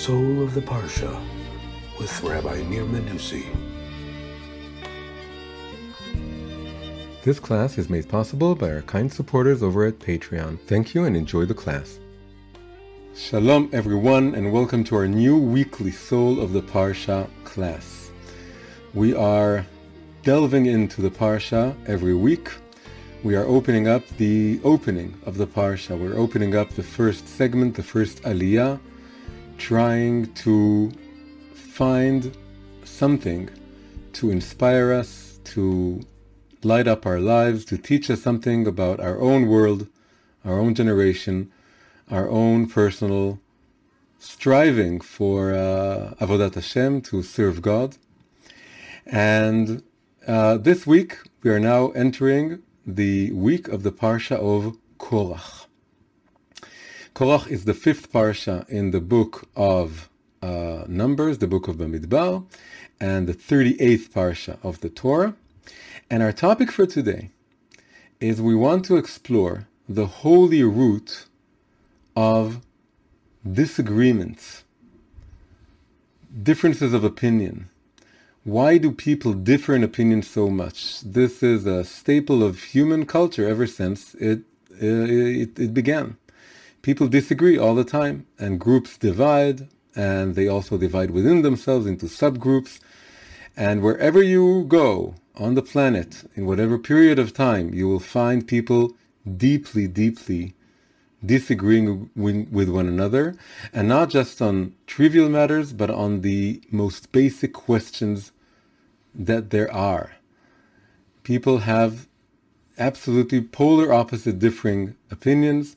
Soul of the Parsha with Rabbi Nir Menussi. This class is made possible by our kind supporters over at Patreon. Thank you and enjoy the class. Shalom everyone and welcome to our new weekly Soul of the Parsha class. We are delving into the Parsha every week. We are opening up the opening of the Parsha. We're opening up the first segment, the first Aliyah, trying to find something to inspire us, to light up our lives, to teach us something about our own world, our own generation, our own personal striving for uh, Avodat Hashem, to serve God. And uh, this week, we are now entering the week of the Parsha of Korach. Korach is the fifth Parsha in the book of uh, Numbers, the book of Bamidbar, and the 38th Parsha of the Torah. And our topic for today is we want to explore the holy root of disagreements, differences of opinion. Why do people differ in opinion so much? This is a staple of human culture ever since it, it, it began. People disagree all the time, and groups divide, and they also divide within themselves into subgroups. And wherever you go, on the planet, in whatever period of time, you will find people deeply, deeply disagreeing with one another, and not just on trivial matters, but on the most basic questions that there are. People have absolutely polar opposite differing opinions.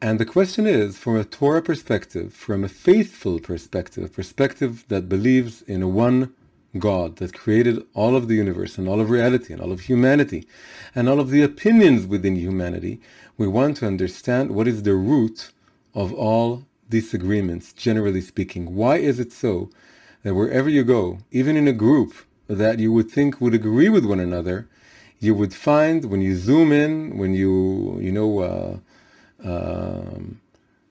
And the question is, from a Torah perspective, from a faithful perspective, a perspective that believes in a one God that created all of the universe and all of reality and all of humanity and all of the opinions within humanity, we want to understand what is the root of all disagreements, generally speaking. Why is it so that wherever you go, even in a group that you would think would agree with one another, you would find when you zoom in, when you, you know, uh, um,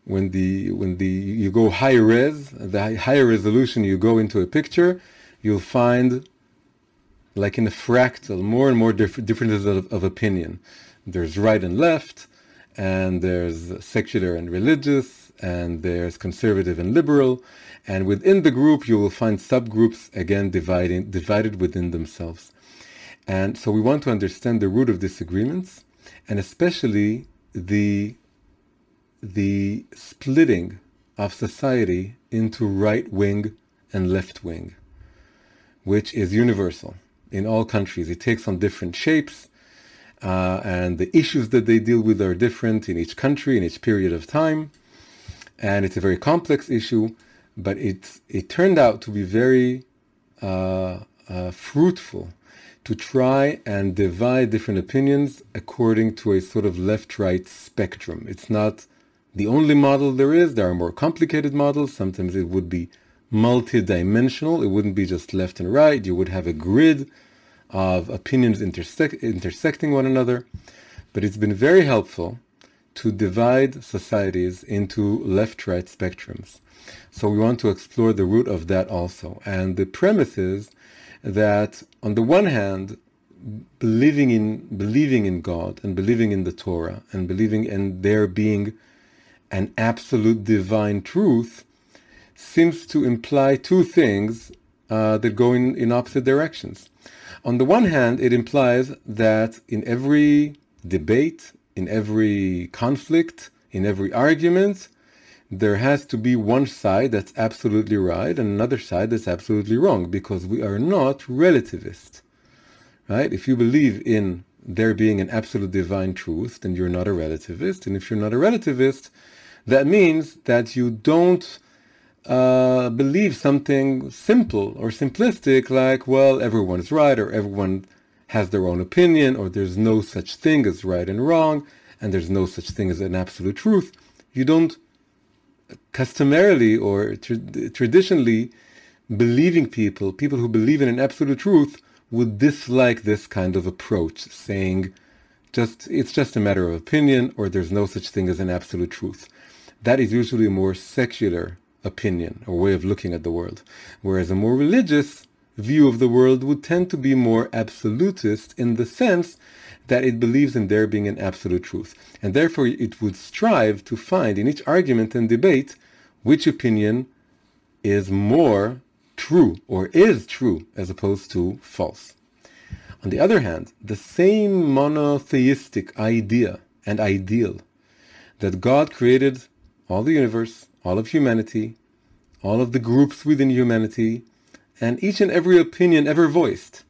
when the when the you go high res, the higher resolution you go into a picture, you'll find, like in a fractal, more and more diff- differences of, of opinion. There's right and left, and there's secular and religious, and there's conservative and liberal, and within the group you will find subgroups again dividing divided within themselves. And so we want to understand the root of disagreements, and especially the the splitting of society into right wing and left wing which is universal in all countries. It takes on different shapes, uh, and the issues that they deal with are different in each country, in each period of time. And it's a very complex issue, but it, it turned out to be very uh, uh, fruitful to try and divide different opinions according to a sort of left-right spectrum. It's not the only model there is. There are more complicated models. Sometimes it would be multi-dimensional. It wouldn't be just left and right. You would have a grid of opinions intersect, intersecting one another. But it's been very helpful to divide societies into left-right spectrums. So we want to explore the root of that also. And the premise is that on the one hand, believing in believing in God and believing in the Torah and believing in there being an absolute divine truth seems to imply two things uh, that go in, in opposite directions. On the one hand, it implies that in every debate, in every conflict, in every argument, there has to be one side that's absolutely right and another side that's absolutely wrong because we are not relativist. Right? If you believe in there being an absolute divine truth, then you're not a relativist. And if you're not a relativist, that means that you don't uh, believe something simple or simplistic like, well, everyone's right or everyone has their own opinion or there's no such thing as right and wrong and there's no such thing as an absolute truth. You don't customarily or tra- traditionally believing people, people who believe in an absolute truth, would dislike this kind of approach, saying just it's just a matter of opinion or there's no such thing as an absolute truth. That is usually a more secular opinion or way of looking at the world. Whereas a more religious view of the world would tend to be more absolutist in the sense that it believes in there being an absolute truth. And therefore it would strive to find in each argument and debate which opinion is more true or is true as opposed to false. On the other hand, the same monotheistic idea and ideal that God created all the universe, all of humanity, all of the groups within humanity, and each and every opinion ever voiced.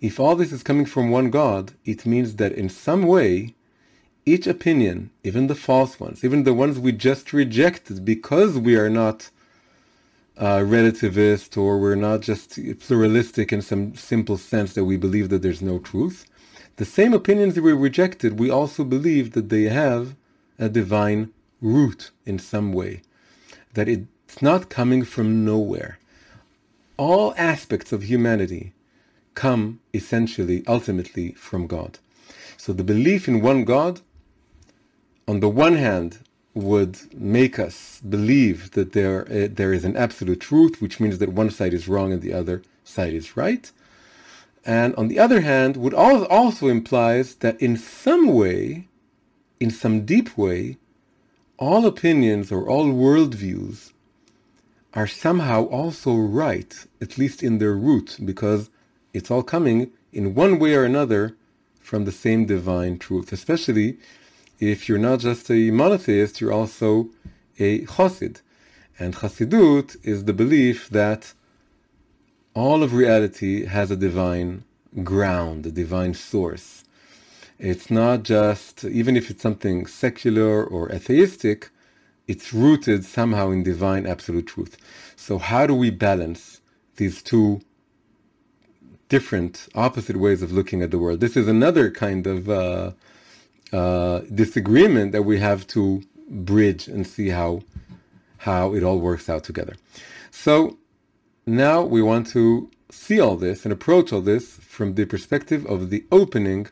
If all this is coming from one God, it means that in some way, each opinion, even the false ones, even the ones we just rejected because we are not uh, relativist or we're not just pluralistic in some simple sense that we believe that there's no truth, the same opinions that we rejected, we also believe that they have a divine root in some way, that it's not coming from nowhere. All aspects of humanity come essentially, ultimately, from God. So the belief in one God, on the one hand, would make us believe that there uh, there is an absolute truth, which means that one side is wrong and the other side is right. And on the other hand, would also implies that in some way, in some deep way, all opinions or all worldviews are somehow also right, at least in their root, because it's all coming in one way or another from the same divine truth, especially if you're not just a monotheist, you're also a Chassid. And Chassidut is the belief that all of reality has a divine ground, a divine source. It's not just, even if it's something secular or atheistic, it's rooted somehow in divine absolute truth. So, how do we balance these two different, opposite ways of looking at the world? This is another kind of uh, uh, disagreement that we have to bridge and see how how it all works out together. So now we want to see all this and approach all this from the perspective of the opening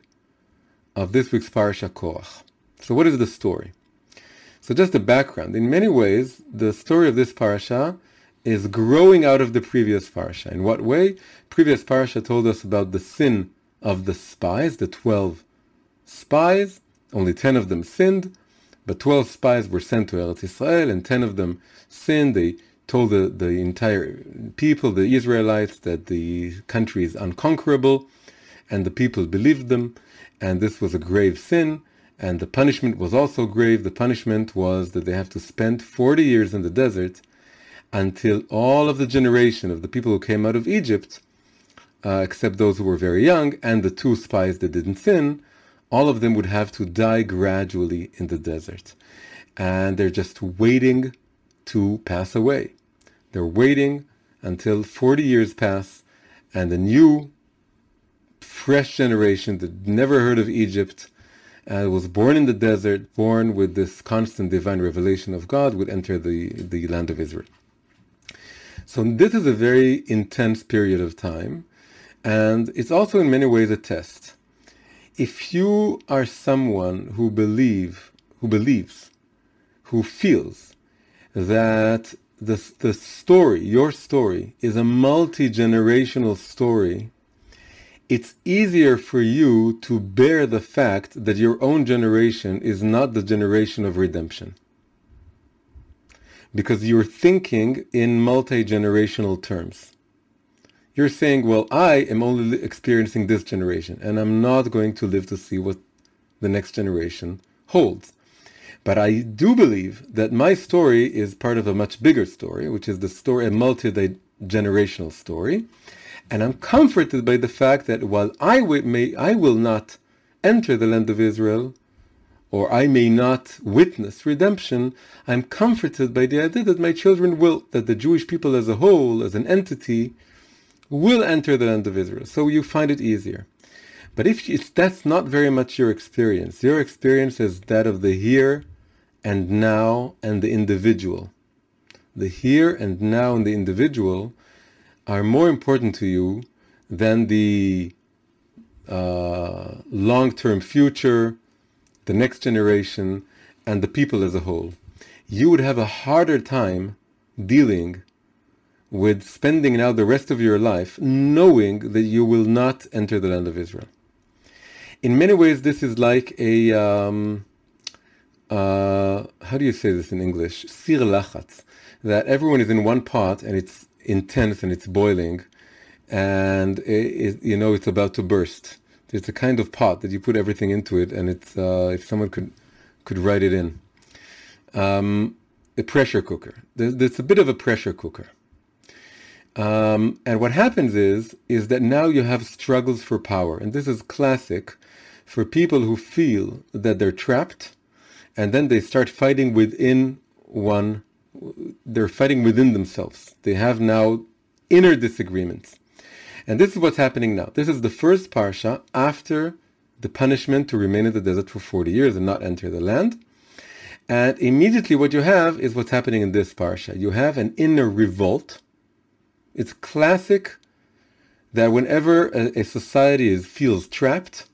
of this week's Parasha Korach. So what is the story? So just the background. In many ways, the story of this parasha is growing out of the previous parasha. In what way? Previous parasha told us about the sin of the spies, the 12 spies, only 10 of them sinned, but 12 spies were sent to Eretz Israel, and 10 of them sinned. They told the, the entire people, the Israelites, that the country is unconquerable, and the people believed them, and this was a grave sin, and the punishment was also grave. The punishment was that they have to spend 40 years in the desert until all of the generation of the people who came out of Egypt, uh, except those who were very young, and the two spies that didn't sin, all of them would have to die gradually in the desert. And they're just waiting to pass away. They're waiting until 40 years pass and the new, fresh generation that never heard of Egypt and was born in the desert, born with this constant divine revelation of God, would enter the, the land of Israel. So this is a very intense period of time, and it's also in many ways a test if you are someone who believe, who believes, who feels that the, the story, your story, is a multi-generational story, it's easier for you to bear the fact that your own generation is not the generation of redemption. Because you're thinking in multi-generational terms you're saying, well, I am only experiencing this generation and I'm not going to live to see what the next generation holds. But I do believe that my story is part of a much bigger story, which is the story, a multi-generational story. And I'm comforted by the fact that while I may, I will not enter the land of Israel, or I may not witness redemption, I'm comforted by the idea that my children will, that the Jewish people as a whole, as an entity, will enter the land of Israel. So you find it easier. But if it's, that's not very much your experience, your experience is that of the here and now and the individual. The here and now and the individual are more important to you than the uh, long-term future, the next generation, and the people as a whole. You would have a harder time dealing with spending now the rest of your life knowing that you will not enter the land of Israel. In many ways, this is like a, um, uh, how do you say this in English? Sir lachatz. That everyone is in one pot and it's intense and it's boiling and it, it, you know it's about to burst. It's a kind of pot that you put everything into it and it's, uh, if someone could, could write it in. Um, a pressure cooker. There's, there's a bit of a pressure cooker. Um, and what happens is, is that now you have struggles for power. And this is classic for people who feel that they're trapped and then they start fighting within one, they're fighting within themselves. They have now inner disagreements. And this is what's happening now. This is the first parsha after the punishment to remain in the desert for 40 years and not enter the land. And immediately what you have is what's happening in this parsha. You have an inner revolt it's classic that whenever a, a society is, feels trapped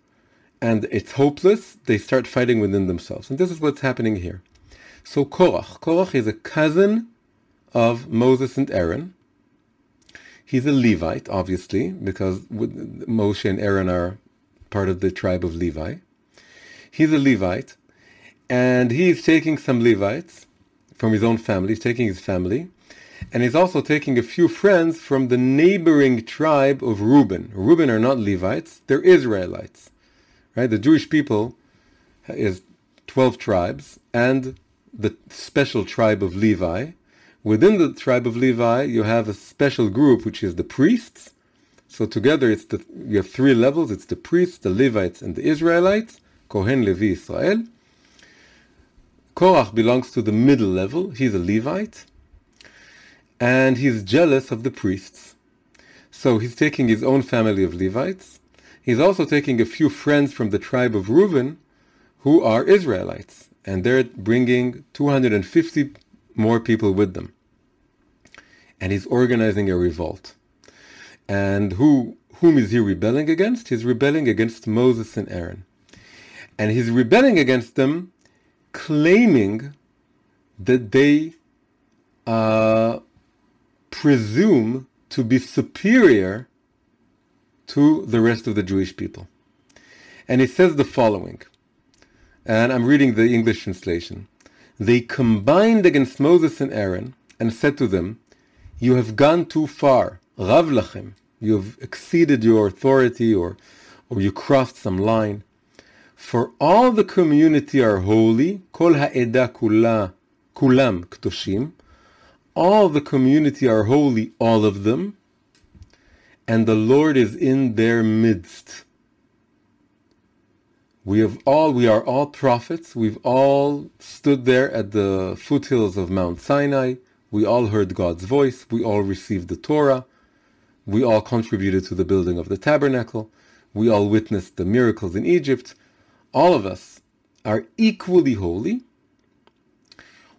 and it's hopeless, they start fighting within themselves. And this is what's happening here. So Korach, Korach is a cousin of Moses and Aaron. He's a Levite, obviously, because Moshe and Aaron are part of the tribe of Levi. He's a Levite, and he's taking some Levites from his own family. He's taking his family, and he's also taking a few friends from the neighboring tribe of Reuben. Reuben are not Levites, they're Israelites. Right? The Jewish people is 12 tribes and the special tribe of Levi. Within the tribe of Levi, you have a special group which is the priests. So together it's the you have three levels, it's the priests, the Levites, and the Israelites, Kohen Levi Israel. Korach belongs to the middle level, he's a Levite and he's jealous of the priests. So he's taking his own family of Levites. He's also taking a few friends from the tribe of Reuben who are Israelites, and they're bringing 250 more people with them. And he's organizing a revolt. And who whom is he rebelling against? He's rebelling against Moses and Aaron. And he's rebelling against them, claiming that they uh, presume to be superior to the rest of the Jewish people. And he says the following, and I'm reading the English translation. They combined against Moses and Aaron and said to them, You have gone too far. Rav lachem. You have exceeded your authority or, or you crossed some line. For all the community are holy, kol ha'eda kula, kulam kedoshim, all the community are holy, all of them, and the Lord is in their midst. We have all we are all prophets. We've all stood there at the foothills of Mount Sinai. We all heard God's voice. We all received the Torah. We all contributed to the building of the tabernacle. We all witnessed the miracles in Egypt. All of us are equally holy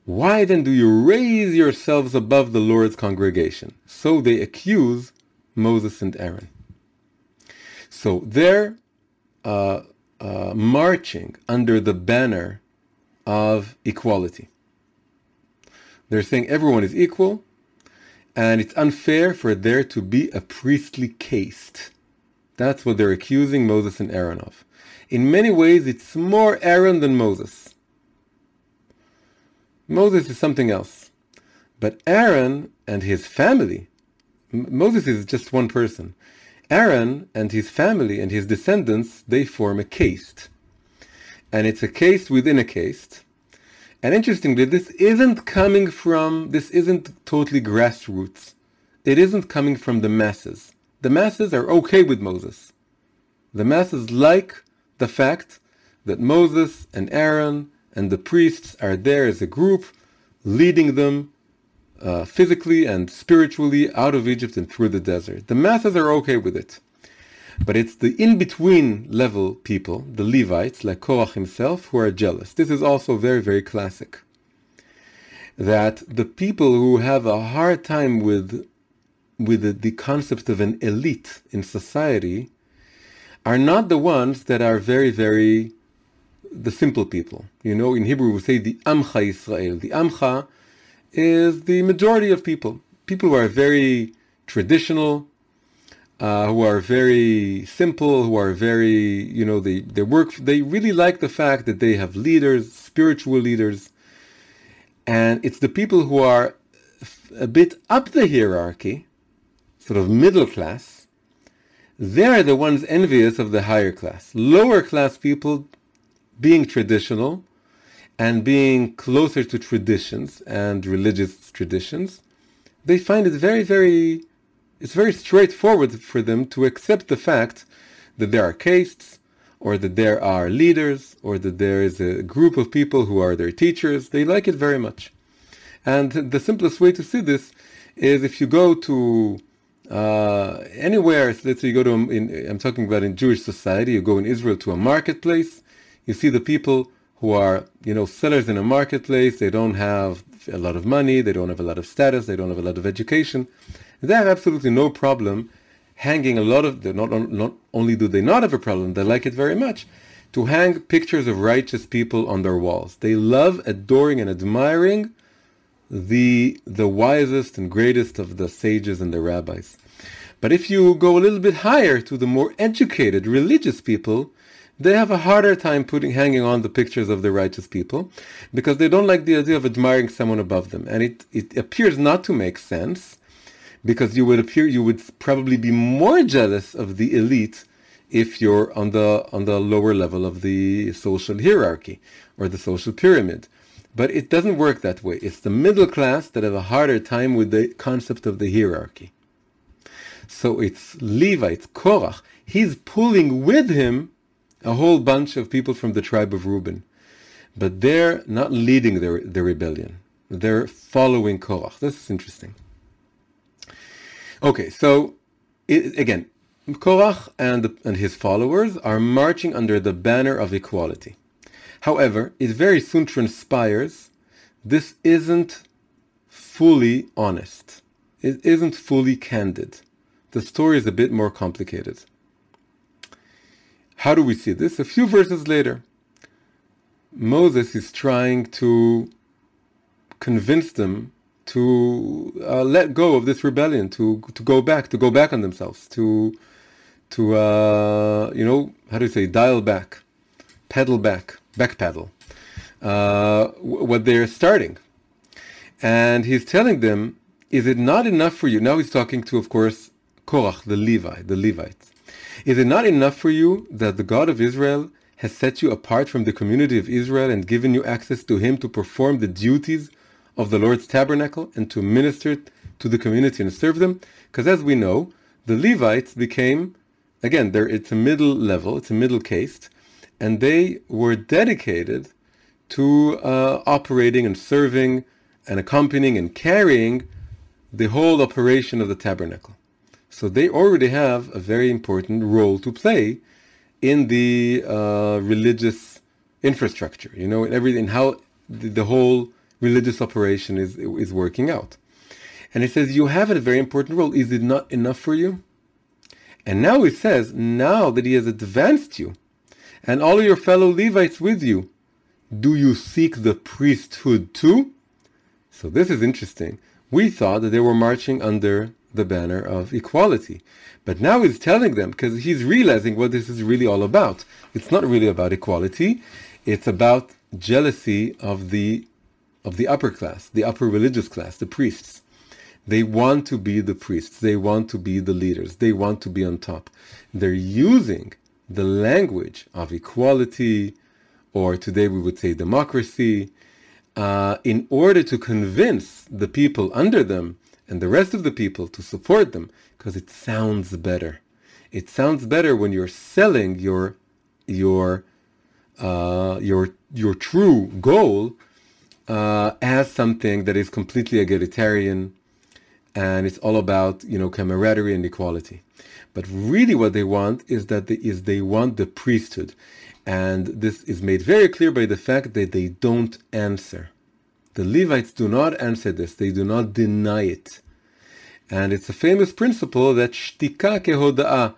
why then do you raise yourselves above the Lord's congregation? So they accuse Moses and Aaron. So they're uh, uh, marching under the banner of equality. They're saying everyone is equal, and it's unfair for there to be a priestly caste. That's what they're accusing Moses and Aaron of. In many ways, it's more Aaron than Moses. Moses is something else. But Aaron and his family, Moses is just one person. Aaron and his family and his descendants, they form a caste. And it's a caste within a caste. And interestingly, this isn't coming from, this isn't totally grassroots. It isn't coming from the masses. The masses are okay with Moses. The masses like the fact that Moses and Aaron and the priests are there as a group, leading them uh, physically and spiritually out of Egypt and through the desert. The masses are okay with it. But it's the in-between level people, the Levites, like Korach himself, who are jealous. This is also very, very classic. That the people who have a hard time with, with the, the concept of an elite in society are not the ones that are very, very the simple people. You know, in Hebrew we say the Amcha Israel. The Amcha is the majority of people. People who are very traditional, uh, who are very simple, who are very, you know, they, they work, they really like the fact that they have leaders, spiritual leaders. And it's the people who are a bit up the hierarchy, sort of middle class, they're the ones envious of the higher class. Lower class people being traditional and being closer to traditions and religious traditions, they find it very, very, it's very straightforward for them to accept the fact that there are castes or that there are leaders or that there is a group of people who are their teachers. They like it very much. And the simplest way to see this is if you go to uh, anywhere, let's say you go to, in, I'm talking about in Jewish society, you go in Israel to a marketplace, you see the people who are, you know, sellers in a marketplace. They don't have a lot of money. They don't have a lot of status. They don't have a lot of education. They have absolutely no problem hanging a lot of, not, not only do they not have a problem, they like it very much, to hang pictures of righteous people on their walls. They love adoring and admiring the, the wisest and greatest of the sages and the rabbis. But if you go a little bit higher to the more educated religious people, they have a harder time putting hanging on the pictures of the righteous people because they don't like the idea of admiring someone above them. And it, it appears not to make sense because you would appear you would probably be more jealous of the elite if you're on the on the lower level of the social hierarchy or the social pyramid. But it doesn't work that way. It's the middle class that have a harder time with the concept of the hierarchy. So it's Levi, it's Korach. He's pulling with him a whole bunch of people from the tribe of Reuben. But they're not leading the, the rebellion. They're following Korach. This is interesting. Okay, so it, again, Korach and, the, and his followers are marching under the banner of equality. However, it very soon transpires this isn't fully honest. It isn't fully candid. The story is a bit more complicated. How do we see this? A few verses later, Moses is trying to convince them to uh, let go of this rebellion, to to go back, to go back on themselves, to to uh, you know how do you say dial back, pedal back, back pedal, uh, what they're starting, and he's telling them, is it not enough for you? Now he's talking to, of course, Korach, the Levi, the Levites. Is it not enough for you that the God of Israel has set you apart from the community of Israel and given you access to him to perform the duties of the Lord's tabernacle and to minister to the community and serve them? Because as we know, the Levites became, again, it's a middle level, it's a middle caste, and they were dedicated to uh, operating and serving and accompanying and carrying the whole operation of the tabernacle. So they already have a very important role to play in the uh, religious infrastructure, you know, in everything, how the, the, whole religious operation is, is working out. And he says, you have a very important role. Is it not enough for you? And now he says, now that he has advanced you and all your fellow Levites with you, do you seek the priesthood too? So this is interesting. We thought that they were marching under the banner of equality. But now he's telling them, because he's realizing what this is really all about. It's not really about equality, it's about jealousy of the of the upper class, the upper religious class, the priests. They want to be the priests, they want to be the leaders, they want to be on top. They're using the language of equality, or today we would say democracy, uh, in order to convince the people under them and the rest of the people to support them because it sounds better. It sounds better when you're selling your your uh, your your true goal uh, as something that is completely egalitarian and it's all about you know camaraderie and equality. But really, what they want is that they, is they want the priesthood, and this is made very clear by the fact that they don't answer. The Levites do not answer this, they do not deny it. And it's a famous principle that shtika kehoda'ah.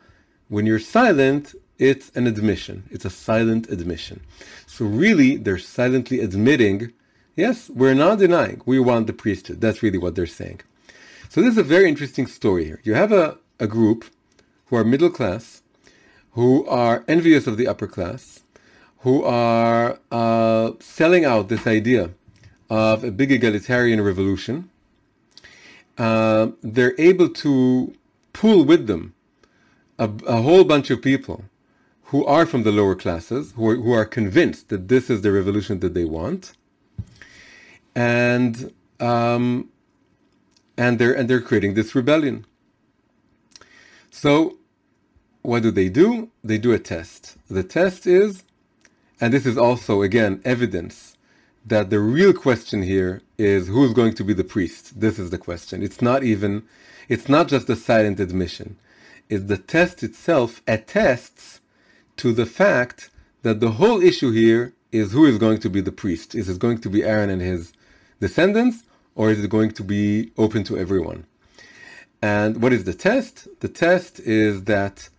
When you're silent, it's an admission. It's a silent admission. So really, they're silently admitting Yes, we're not denying. We want the priesthood. That's really what they're saying. So this is a very interesting story here. You have a, a group who are middle class, who are envious of the upper class, who are uh, selling out this idea of a big egalitarian revolution. Uh, they're able to pull with them a, a, whole bunch of people who are from the lower classes, who are, who are convinced that this is the revolution that they want, and um, and they're and they're creating this rebellion. So, what do they do? They do a test. The test is, and this is also again evidence that the real question here is who's going to be the priest. This is the question. It's not even, it's not just a silent admission. It's the test itself attests to the fact that the whole issue here is who is going to be the priest. Is it going to be Aaron and his descendants, or is it going to be open to everyone? And what is the test? The test is that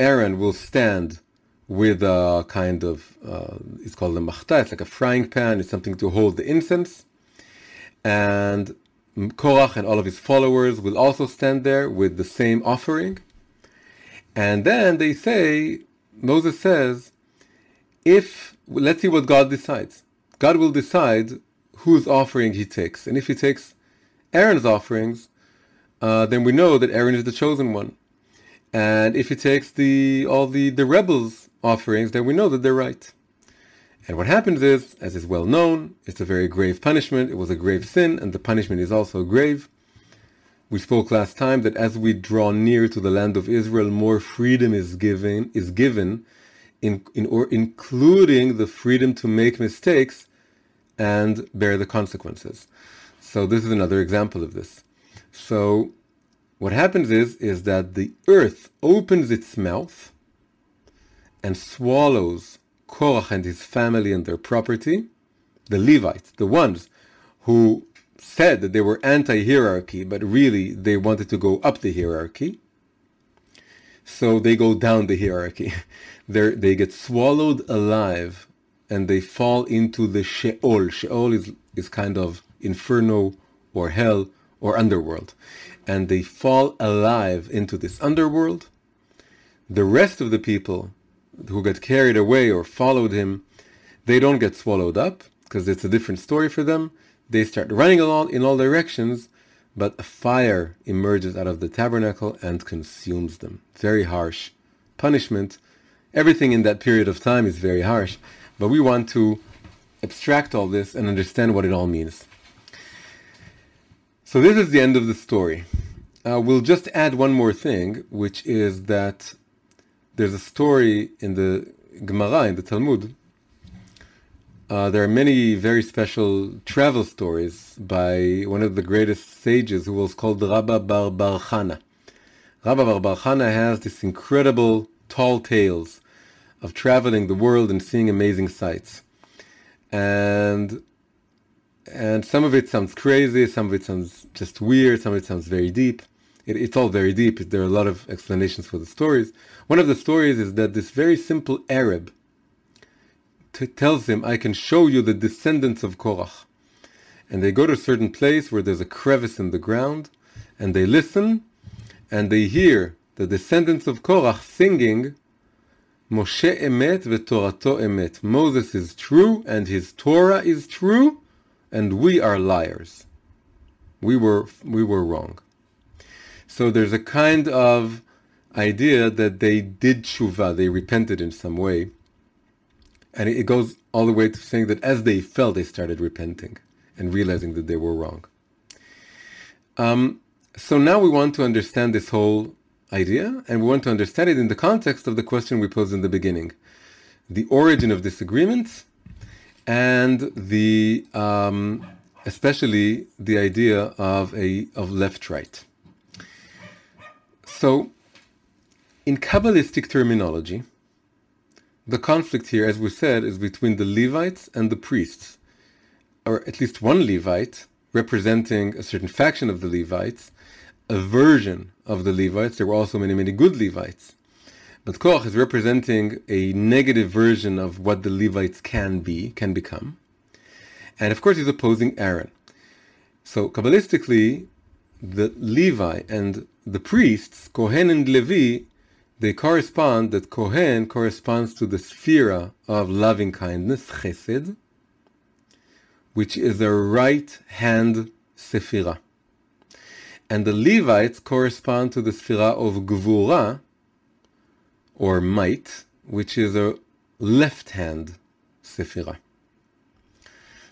Aaron will stand with a kind of, uh, it's called a machta, it's like a frying pan, it's something to hold the incense. And Korach and all of his followers will also stand there with the same offering. And then they say, Moses says, if, let's see what God decides. God will decide whose offering he takes. And if he takes Aaron's offerings, uh, then we know that Aaron is the chosen one. And if he takes the all the, the rebels' offerings, then we know that they're right. And what happens is, as is well known, it's a very grave punishment. It was a grave sin, and the punishment is also grave. We spoke last time that as we draw near to the land of Israel, more freedom is given, is given in, in or including the freedom to make mistakes and bear the consequences. So this is another example of this. So what happens is is that the earth opens its mouth and swallows Korach and his family and their property, the Levites, the ones who said that they were anti-hierarchy, but really they wanted to go up the hierarchy. So they go down the hierarchy. they they get swallowed alive and they fall into the Sheol. Sheol is, is kind of inferno or hell or underworld. And they fall alive into this underworld. The rest of the people who get carried away or followed him, they don't get swallowed up because it's a different story for them. They start running along in all directions, but a fire emerges out of the tabernacle and consumes them. Very harsh punishment. Everything in that period of time is very harsh. But we want to abstract all this and understand what it all means. So this is the end of the story. Uh, we'll just add one more thing, which is that there's a story in the Gemara, in the Talmud. Uh, there are many very special travel stories by one of the greatest sages who was called Rabba Bar Bar Chana. Rabba Bar Bar Chana has this incredible tall tales of traveling the world and seeing amazing sights. And and some of it sounds crazy, some of it sounds just weird, some of it sounds very deep. It, it's all very deep. There are a lot of explanations for the stories. One of the stories is that this very simple Arab t- tells him, I can show you the descendants of Korach. And they go to a certain place where there's a crevice in the ground, and they listen, and they hear the descendants of Korach singing Moshe emet v'torato emet. Moses is true and his Torah is true, and we are liars. We were we were wrong. So there's a kind of idea that they did tshuva, they repented in some way. And it goes all the way to saying that as they fell, they started repenting and realizing that they were wrong. Um, so now we want to understand this whole idea, and we want to understand it in the context of the question we posed in the beginning the origin of disagreements and the um, especially the idea of a of left right. So, in Kabbalistic terminology, the conflict here, as we said, is between the Levites and the priests, or at least one Levite representing a certain faction of the Levites, a version of the Levites. There were also many, many good Levites. But Korach is representing a negative version of what the Levites can be, can become. And of course, he's opposing Aaron. So, Kabbalistically, the Levi and the priests, Kohen and Levi, they correspond, that Kohen corresponds to the sphere of loving kindness, chesed, which is a right hand sephira. And the Levites correspond to the sphira of Gvura, or might, which is a left hand sephira.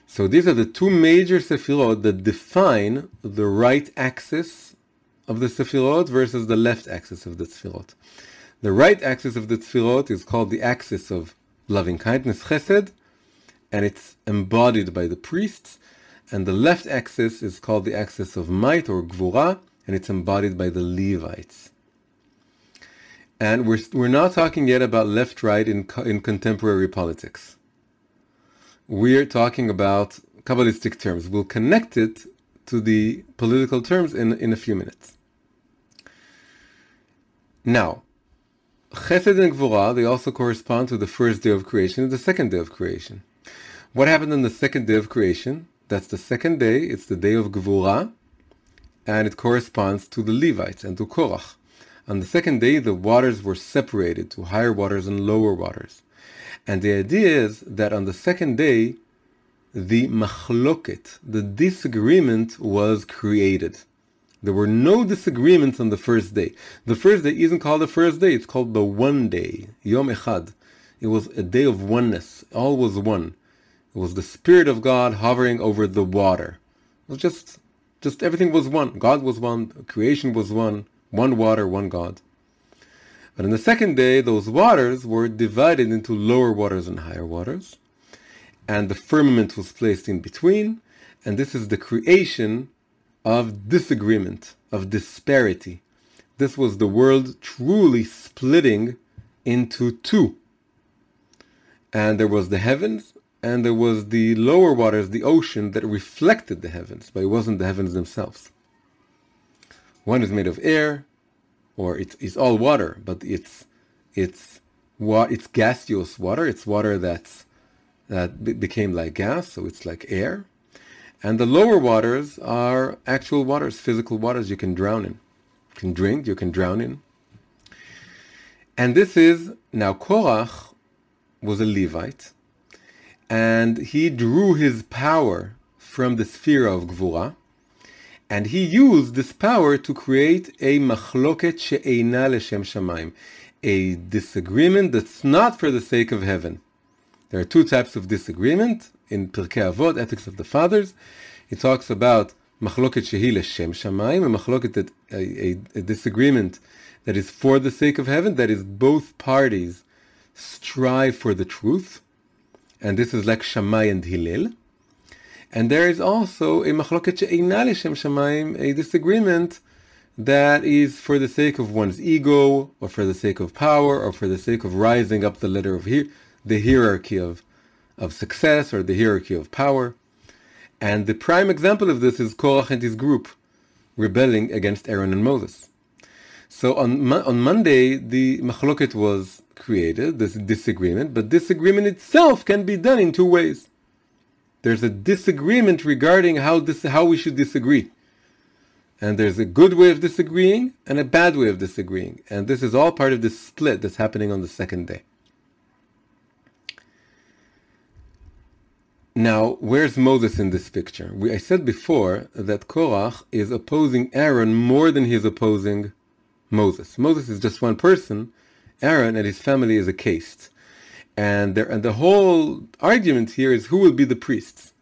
So these are the two major sephirot that define the right axis of the sephirot versus the left axis of the sephirot. The right axis of the sephirot is called the axis of loving kindness, chesed, and it's embodied by the priests. And the left axis is called the axis of might or gvura, and it's embodied by the Levites. And we're, we're not talking yet about left right in, in contemporary politics. We're talking about Kabbalistic terms. We'll connect it to the political terms in, in a few minutes. Now, Chesed and Gvura, they also correspond to the first day of creation and the second day of creation. What happened on the second day of creation? That's the second day, it's the day of Gvura, and it corresponds to the Levites and to Korach. On the second day, the waters were separated to higher waters and lower waters. And the idea is that on the second day, the machloket, the disagreement was created. There were no disagreements on the first day. The first day isn't called the first day, it's called the one day, Yom Echad. It was a day of oneness. All was one. It was the Spirit of God hovering over the water. It was just, just everything was one. God was one, creation was one, one water, one God. But on the second day, those waters were divided into lower waters and higher waters, and the firmament was placed in between, and this is the creation of disagreement, of disparity. This was the world truly splitting into two. And there was the heavens, and there was the lower waters, the ocean, that reflected the heavens, but it wasn't the heavens themselves. One is made of air, or it's, it's all water, but it's it's what it's gaseous water. It's water that's that be- became like gas, so it's like air. And the lower waters are actual waters, physical waters you can drown in. You can drink, you can drown in. And this is now Korach was a Levite, and he drew his power from the sphere of Gvura, and he used this power to create a machloket she'eina leshem shamayim, a disagreement that's not for the sake of heaven. There are two types of disagreement in Pirkei Avot, Ethics of the Fathers. He talks about machloket shehi leshem shamayim, a machloket a, disagreement that is for the sake of heaven, that is both parties strive for the truth, and this is like Shammai and Hillel. And there is also a machloket she'eina leshem shamayim, a disagreement that is for the sake of one's ego, or for the sake of power, or for the sake of rising up the ladder of hier- the hierarchy of, of success, or the hierarchy of power. And the prime example of this is Korach and his group rebelling against Aaron and Moses. So on, on Monday, the machloket was created, this disagreement, but disagreement itself can be done in two ways. There's a disagreement regarding how this how we should disagree. And there's a good way of disagreeing and a bad way of disagreeing. And this is all part of this split that's happening on the second day. Now, where's Moses in this picture? We, I said before that Korach is opposing Aaron more than he is opposing Moses. Moses is just one person. Aaron and his family is a caste. And, there, and the whole argument here is who will be the priests.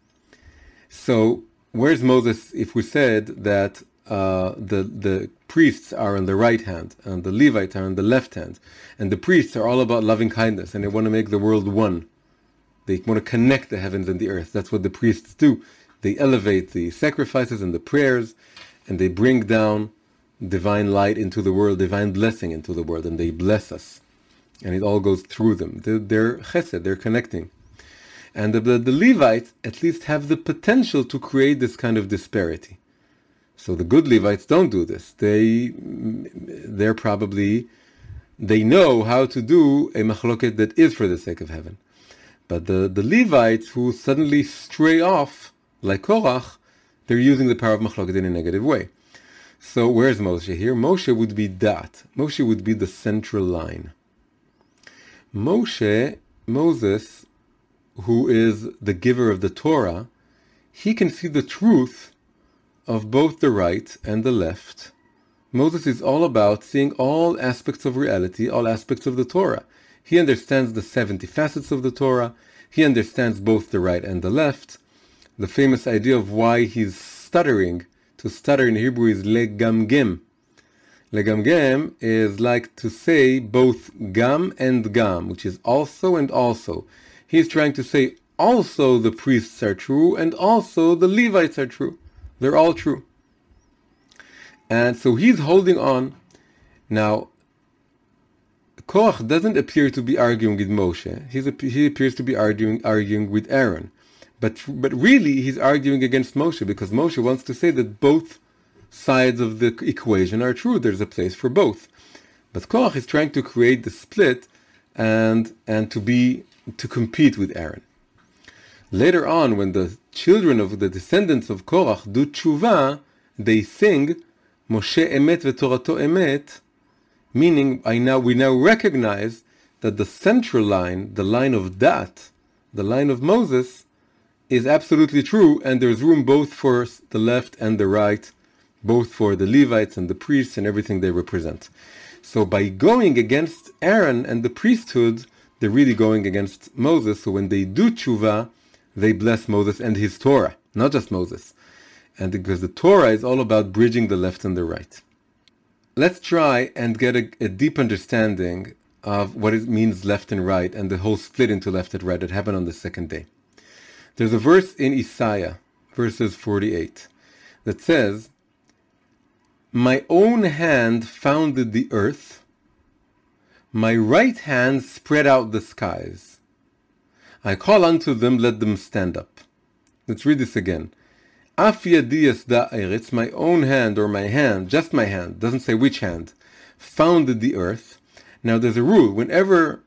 So, where's Moses if we said that uh, the, the priests are on the right hand and the Levites are on the left hand? And the priests are all about loving kindness and they want to make the world one. They want to connect the heavens and the earth. That's what the priests do. They elevate the sacrifices and the prayers and they bring down divine light into the world, divine blessing into the world, and they bless us. And it all goes through them. They're, they're chesed, they're connecting. And the, the, the, Levites at least have the potential to create this kind of disparity. So the good Levites don't do this. They, they're probably, they know how to do a machloket that is for the sake of heaven. But the, the Levites who suddenly stray off, like Korach, they're using the power of Machloket in a negative way. So where's Moshe here? Moshe would be that. Moshe would be the central line. Moshe, Moses, who is the giver of the Torah, he can see the truth of both the right and the left. Moses is all about seeing all aspects of reality, all aspects of the Torah. He understands the 70 facets of the Torah. He understands both the right and the left. The famous idea of why he's stuttering. To stutter in Hebrew is legamgem. Legamgem is like to say both gam and gam, which is also and also. He's trying to say also the priests are true and also the Levites are true. They're all true. And so he's holding on. Now, Korach doesn't appear to be arguing with Moshe. He's, he appears to be arguing arguing with Aaron. But, but really, he's arguing against Moshe because Moshe wants to say that both sides of the equation are true. There's a place for both. But Korach is trying to create the split and, and to, be, to compete with Aaron. Later on, when the children of the descendants of Korach do tshuva, they sing Moshe emet v'torato emet, Meaning, I now we now recognize that the central line, the line of Dat, the line of Moses, is absolutely true, and there's room both for the left and the right, both for the Levites and the priests and everything they represent. So by going against Aaron and the priesthood, they're really going against Moses. So when they do tshuva, they bless Moses and his Torah, not just Moses. And because the Torah is all about bridging the left and the right let's try and get a, a, deep understanding of what it means left and right and the whole split into left and right that happened on the second day. There's a verse in Isaiah, verses 48, that says, My own hand founded the earth, my right hand spread out the skies. I call unto them, let them stand up. Let's read this again. Af yadi my own hand or my hand, just my hand, doesn't say which hand, founded the earth. Now there's a rule, whenever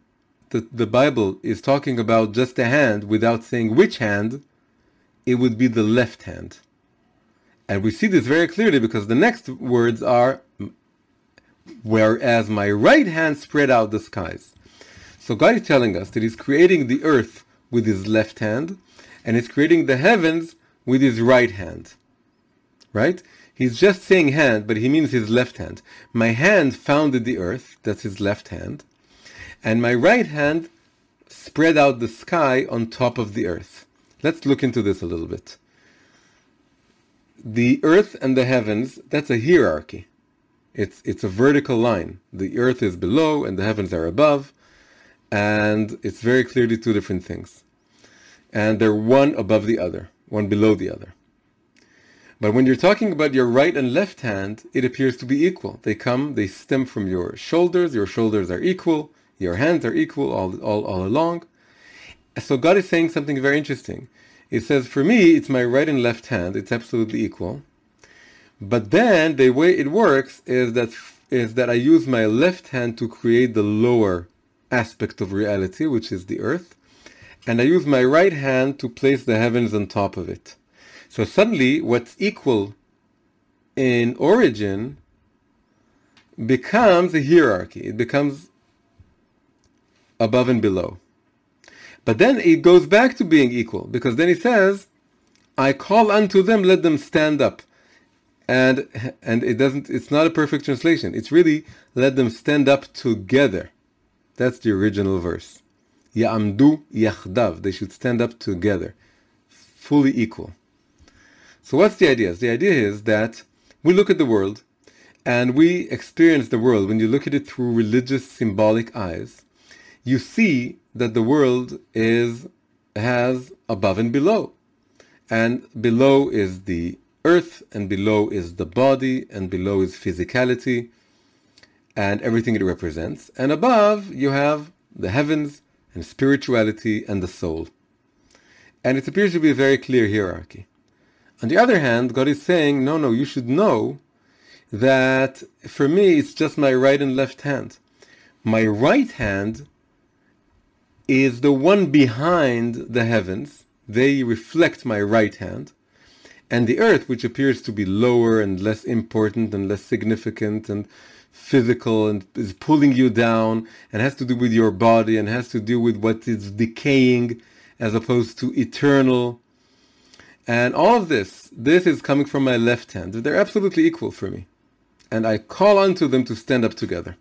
the, the Bible is talking about just a hand without saying which hand, it would be the left hand. And we see this very clearly because the next words are, whereas my right hand spread out the skies. So God is telling us that He's creating the earth with His left hand, and He's creating the heavens with his right hand. Right? He's just saying hand, but he means his left hand. My hand founded the earth, that's his left hand, and my right hand spread out the sky on top of the earth. Let's look into this a little bit. The earth and the heavens, that's a hierarchy. It's, it's a vertical line. The earth is below and the heavens are above, and it's very clearly two different things. And they're one above the other one below the other. But when you're talking about your right and left hand, it appears to be equal. They come, they stem from your shoulders, your shoulders are equal, your hands are equal all, all, all along. So God is saying something very interesting. It says, for me, it's my right and left hand, it's absolutely equal. But then the way it works is that is that I use my left hand to create the lower aspect of reality, which is the earth, and I use my right hand to place the heavens on top of it. So suddenly, what's equal in origin becomes a hierarchy. It becomes above and below. But then it goes back to being equal, because then he says, I call unto them, let them stand up. And and it doesn't it's not a perfect translation. It's really let them stand up together. That's the original verse. Ya'amdu yachdav. They should stand up together, fully equal. So what's the idea? The idea is that we look at the world and we experience the world. When you look at it through religious symbolic eyes, you see that the world is has above and below. And below is the earth, and below is the body, and below is physicality, and everything it represents. And above you have the heavens, and spirituality and the soul. And it appears to be a very clear hierarchy. On the other hand, God is saying, no, no, you should know that for me it's just my right and left hand. My right hand is the one behind the heavens. They reflect my right hand. And the earth, which appears to be lower and less important and less significant and physical and is pulling you down and has to do with your body and has to do with what is decaying as opposed to eternal. And all of this, this is coming from my left hand. They're absolutely equal for me. And I call unto them to stand up together.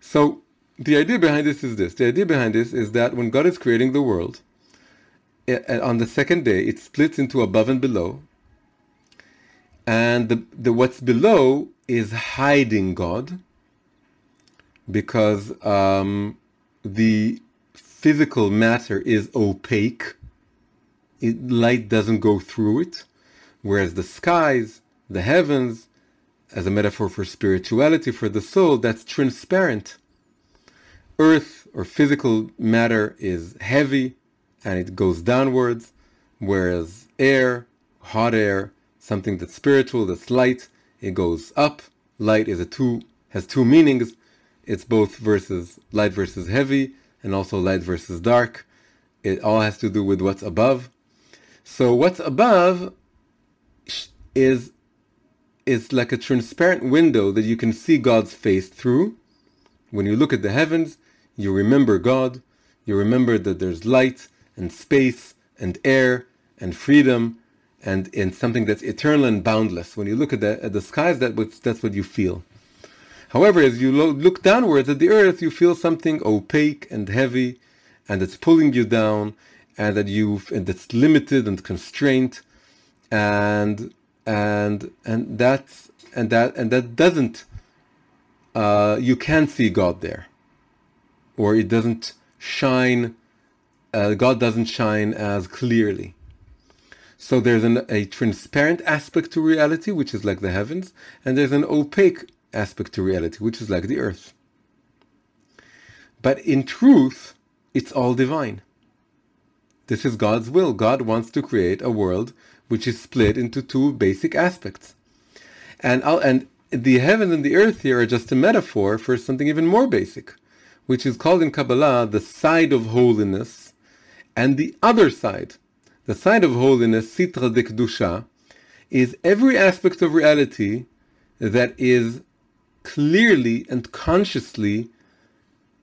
So the idea behind this is this. The idea behind this is that when God is creating the world, eh, eh, on the second day, it splits into above and below. And the, the what's below is hiding God because um, the physical matter is opaque. It, light doesn't go through it, whereas the skies, the heavens, as a metaphor for spirituality, for the soul, that's transparent. Earth or physical matter is heavy and it goes downwards, whereas air, hot air, something that's spiritual, that's light, it goes up. Light is a two has two meanings. It's both versus light versus heavy, and also light versus dark. It all has to do with what's above. So what's above is is like a transparent window that you can see God's face through. When you look at the heavens, you remember God. You remember that there's light and space and air and freedom and in something that's eternal and boundless. When you look at the, at the skies, that that's what you feel. However, as you lo- look downwards at the earth, you feel something opaque and heavy, and it's pulling you down, and that you and that's limited and constrained, and and and that's and that and that doesn't. Uh, you can't see God there, or it doesn't shine. Uh, God doesn't shine as clearly. So there's an, a transparent aspect to reality, which is like the heavens, and there's an opaque aspect to reality, which is like the earth. But in truth, it's all divine. This is God's will. God wants to create a world which is split into two basic aspects. And, I'll, and the heavens and the earth here are just a metaphor for something even more basic, which is called in Kabbalah the side of holiness and the other side the side of holiness, Sitra de Kedusha, is every aspect of reality that is clearly and consciously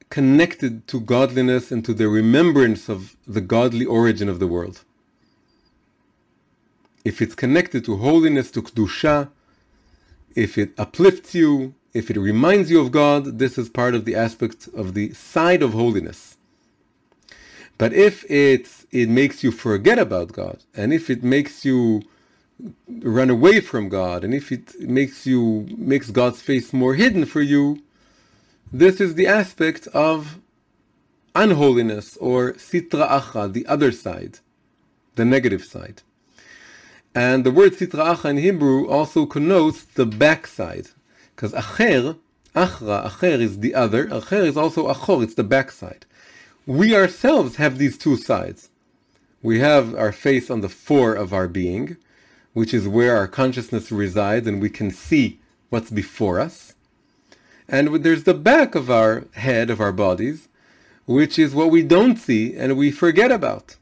connected to godliness and to the remembrance of the godly origin of the world. If it's connected to holiness, to Kedusha, if it uplifts you, if it reminds you of God, this is part of the aspect of the side of holiness. But if it's, it makes you forget about God, and if it makes you run away from God, and if it makes you makes God's face more hidden for you, this is the aspect of unholiness or sitra achra, the other side, the negative side. And the word sitra achra in Hebrew also connotes the backside, because acher, achra, acher is the other, acher is also achor, it's the backside we ourselves have these two sides. We have our face on the fore of our being, which is where our consciousness resides and we can see what's before us. And there's the back of our head, of our bodies, which is what we don't see and we forget about.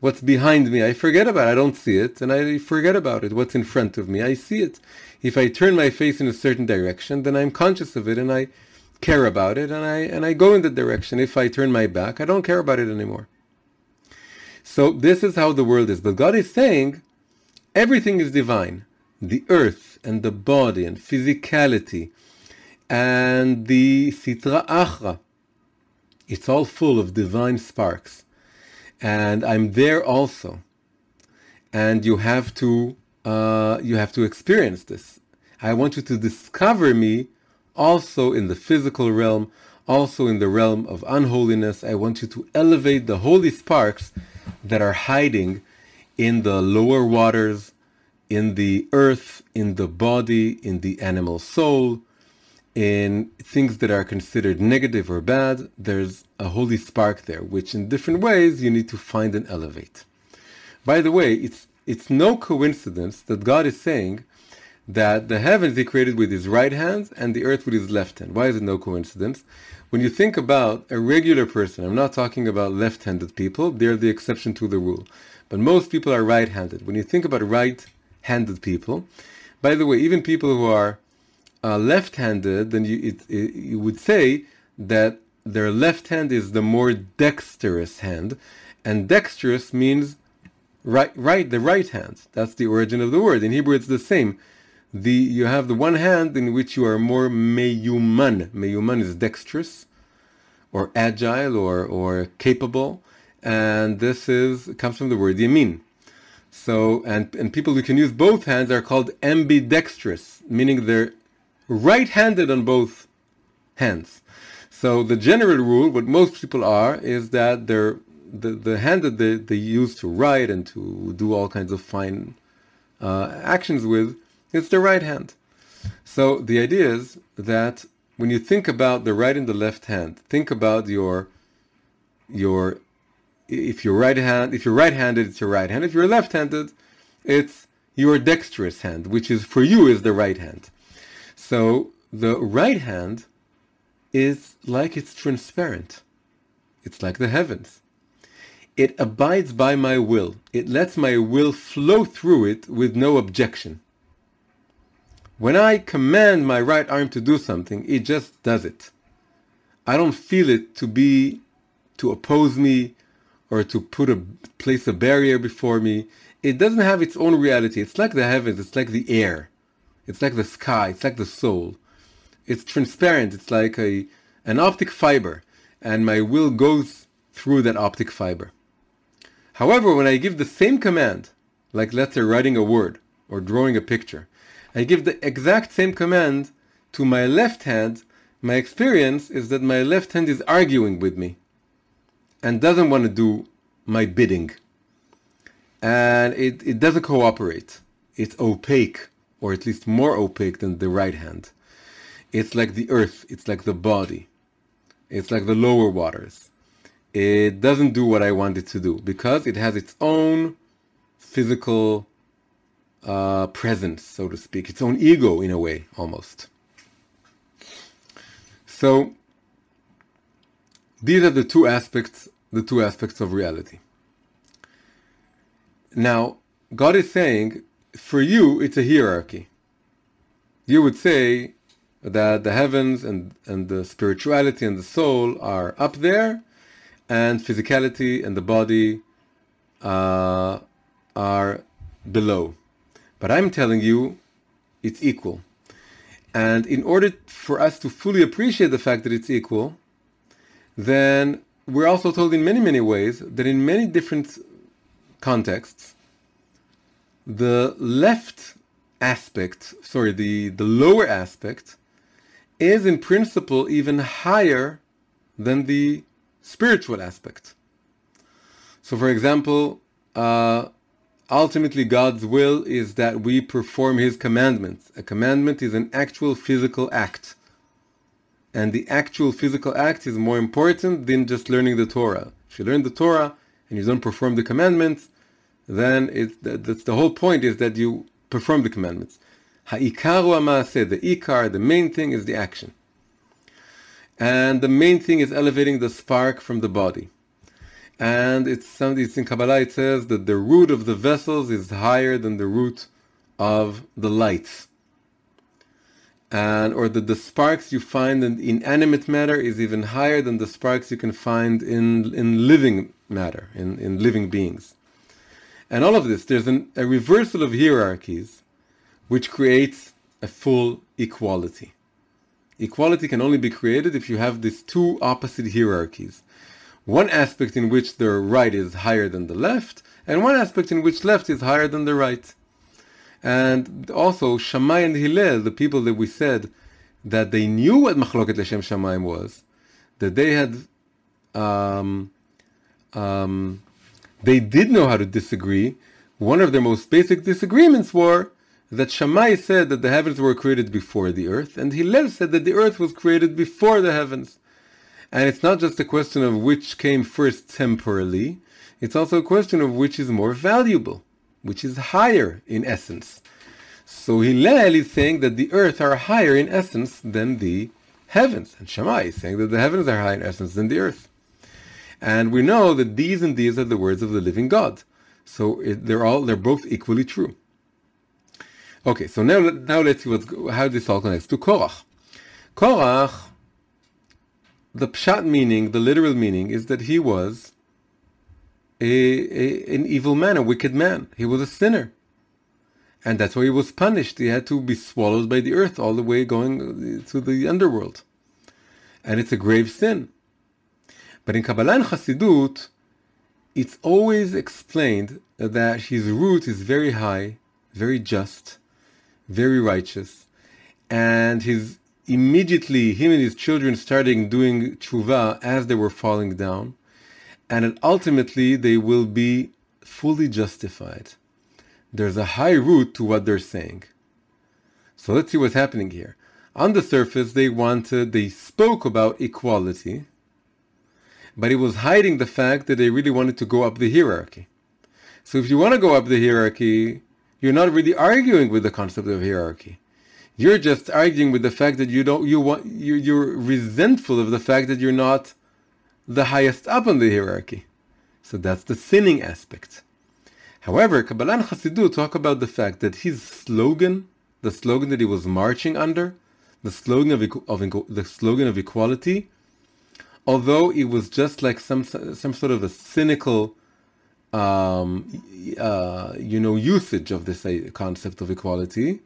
What's behind me, I forget about. I don't see it and I forget about it. What's in front of me, I see it. If I turn my face in a certain direction, then I'm conscious of it and I care about it and I and I go in that direction. If I turn my back, I don't care about it anymore. So this is how the world is. But God is saying everything is divine. The earth and the body and physicality and the sitra achra. It's all full of divine sparks. And I'm there also. And you have to uh, you have to experience this. I want you to discover me also in the physical realm, also in the realm of unholiness. I want you to elevate the holy sparks that are hiding in the lower waters, in the earth, in the body, in the animal soul, in things that are considered negative or bad. There's a holy spark there, which in different ways you need to find and elevate. By the way, it's it's no coincidence that God is saying that the heavens he created with his right hand and the earth with his left hand. Why is it no coincidence? When you think about a regular person, I'm not talking about left-handed people, they're the exception to the rule. But most people are right-handed. When you think about right-handed people, by the way, even people who are uh, left-handed, then you, it, it, you would say that their left hand is the more dexterous hand, and dexterous means right, right, the right hand. That's the origin of the word. In Hebrew, it's the same. The you have the one hand in which you are more meyuman. Meyuman is dexterous, or agile, or or capable, and this is comes from the word yamin. So and and people who can use both hands are called ambidextrous, meaning they're right-handed on both hands. So the general rule, what most people are, is that they're the, the hand that they, they use to write and to do all kinds of fine uh, actions with, it's the right hand. So the idea is that when you think about the right and the left hand, think about your your if you're right hand if you're right-handed, it's your right hand. If you're left-handed, it's your dexterous hand, which is for you is the right hand. So the right hand is like it's transparent. It's like the heavens. It abides by my will. It lets my will flow through it with no objection. When I command my right arm to do something, it just does it. I don't feel it to be, to oppose me or to put a, place a barrier before me. It doesn't have its own reality. It's like the heavens. It's like the air. It's like the sky. It's like the soul. It's transparent. It's like a, an optic fiber. And my will goes through that optic fiber. However, when I give the same command, like let's say writing a word or drawing a picture, I give the exact same command to my left hand, my experience is that my left hand is arguing with me and doesn't want to do my bidding. And it, it doesn't cooperate. It's opaque, or at least more opaque than the right hand. It's like the earth, it's like the body, it's like the lower waters it doesn't do what I want it to do because it has its own physical uh, presence, so to speak, its own ego in a way, almost. So these are the two aspects, the two aspects of reality. Now, God is saying, for you, it's a hierarchy. You would say that the heavens and, and the spirituality and the soul are up there, and physicality and the body uh, are below. But I'm telling you, it's equal. And in order for us to fully appreciate the fact that it's equal, then we're also told in many, many ways that in many different contexts, the left aspect, sorry, the, the lower aspect, is in principle even higher than the spiritual aspect. So, for example, uh, ultimately God's will is that we perform His commandments. A commandment is an actual physical act. And the actual physical act is more important than just learning the Torah. If you learn the Torah and you don't perform the commandments, then it, that's the whole point is that you perform the commandments. Ha'ikaru the ikar, the main thing is the action. And the main thing is elevating the spark from the body. And it's it's in Kabbalah it says that the root of the vessels is higher than the root of the lights. And or that the sparks you find in inanimate matter is even higher than the sparks you can find in in living matter, in, in living beings. And all of this, there's an, a reversal of hierarchies which creates a full equality. Equality can only be created if you have these two opposite hierarchies. One aspect in which the right is higher than the left, and one aspect in which left is higher than the right. And also, Shammai and Hillel, the people that we said that they knew what Machloket Leshem Shamayim was, that they had, um, um, they did know how to disagree. One of their most basic disagreements were that Shammai said that the heavens were created before the earth, and Hillel said that the earth was created before the heavens. And it's not just a question of which came first temporally, it's also a question of which is more valuable, which is higher in essence. So Hillel is saying that the earth are higher in essence than the heavens. And Shammai is saying that the heavens are higher in essence than the earth. And we know that these and these are the words of the living God. So it, they're all they're both equally true. Okay, so now now let's see what's how this all connects to Korach. Korach, the pshat meaning, the literal meaning, is that he was a, a an evil man, a wicked man. He was a sinner, and that's why he was punished. He had to be swallowed by the earth all the way going to the underworld, and it's a grave sin. But in Kabbalah and Chassidut, it's always explained that his root is very high, very just, very righteous, and his immediately him and his children starting doing tshuva as they were falling down, and ultimately they will be fully justified. There's a high root to what they're saying. So let's see what's happening here. On the surface, they wanted, they spoke about equality, but it was hiding the fact that they really wanted to go up the hierarchy. So if you want to go up the hierarchy, you're not really arguing with the concept of hierarchy. You're just arguing with the fact that you don't you want you're, you're resentful of the fact that you're not the highest up on the hierarchy. So that's the sinning aspect. However, Kabbalah and Chassidut talk about the fact that his slogan, the slogan that he was marching under, the slogan of, of the slogan of equality, although it was just like some some sort of a cynical, um, uh, you know, usage of this uh, concept of equality.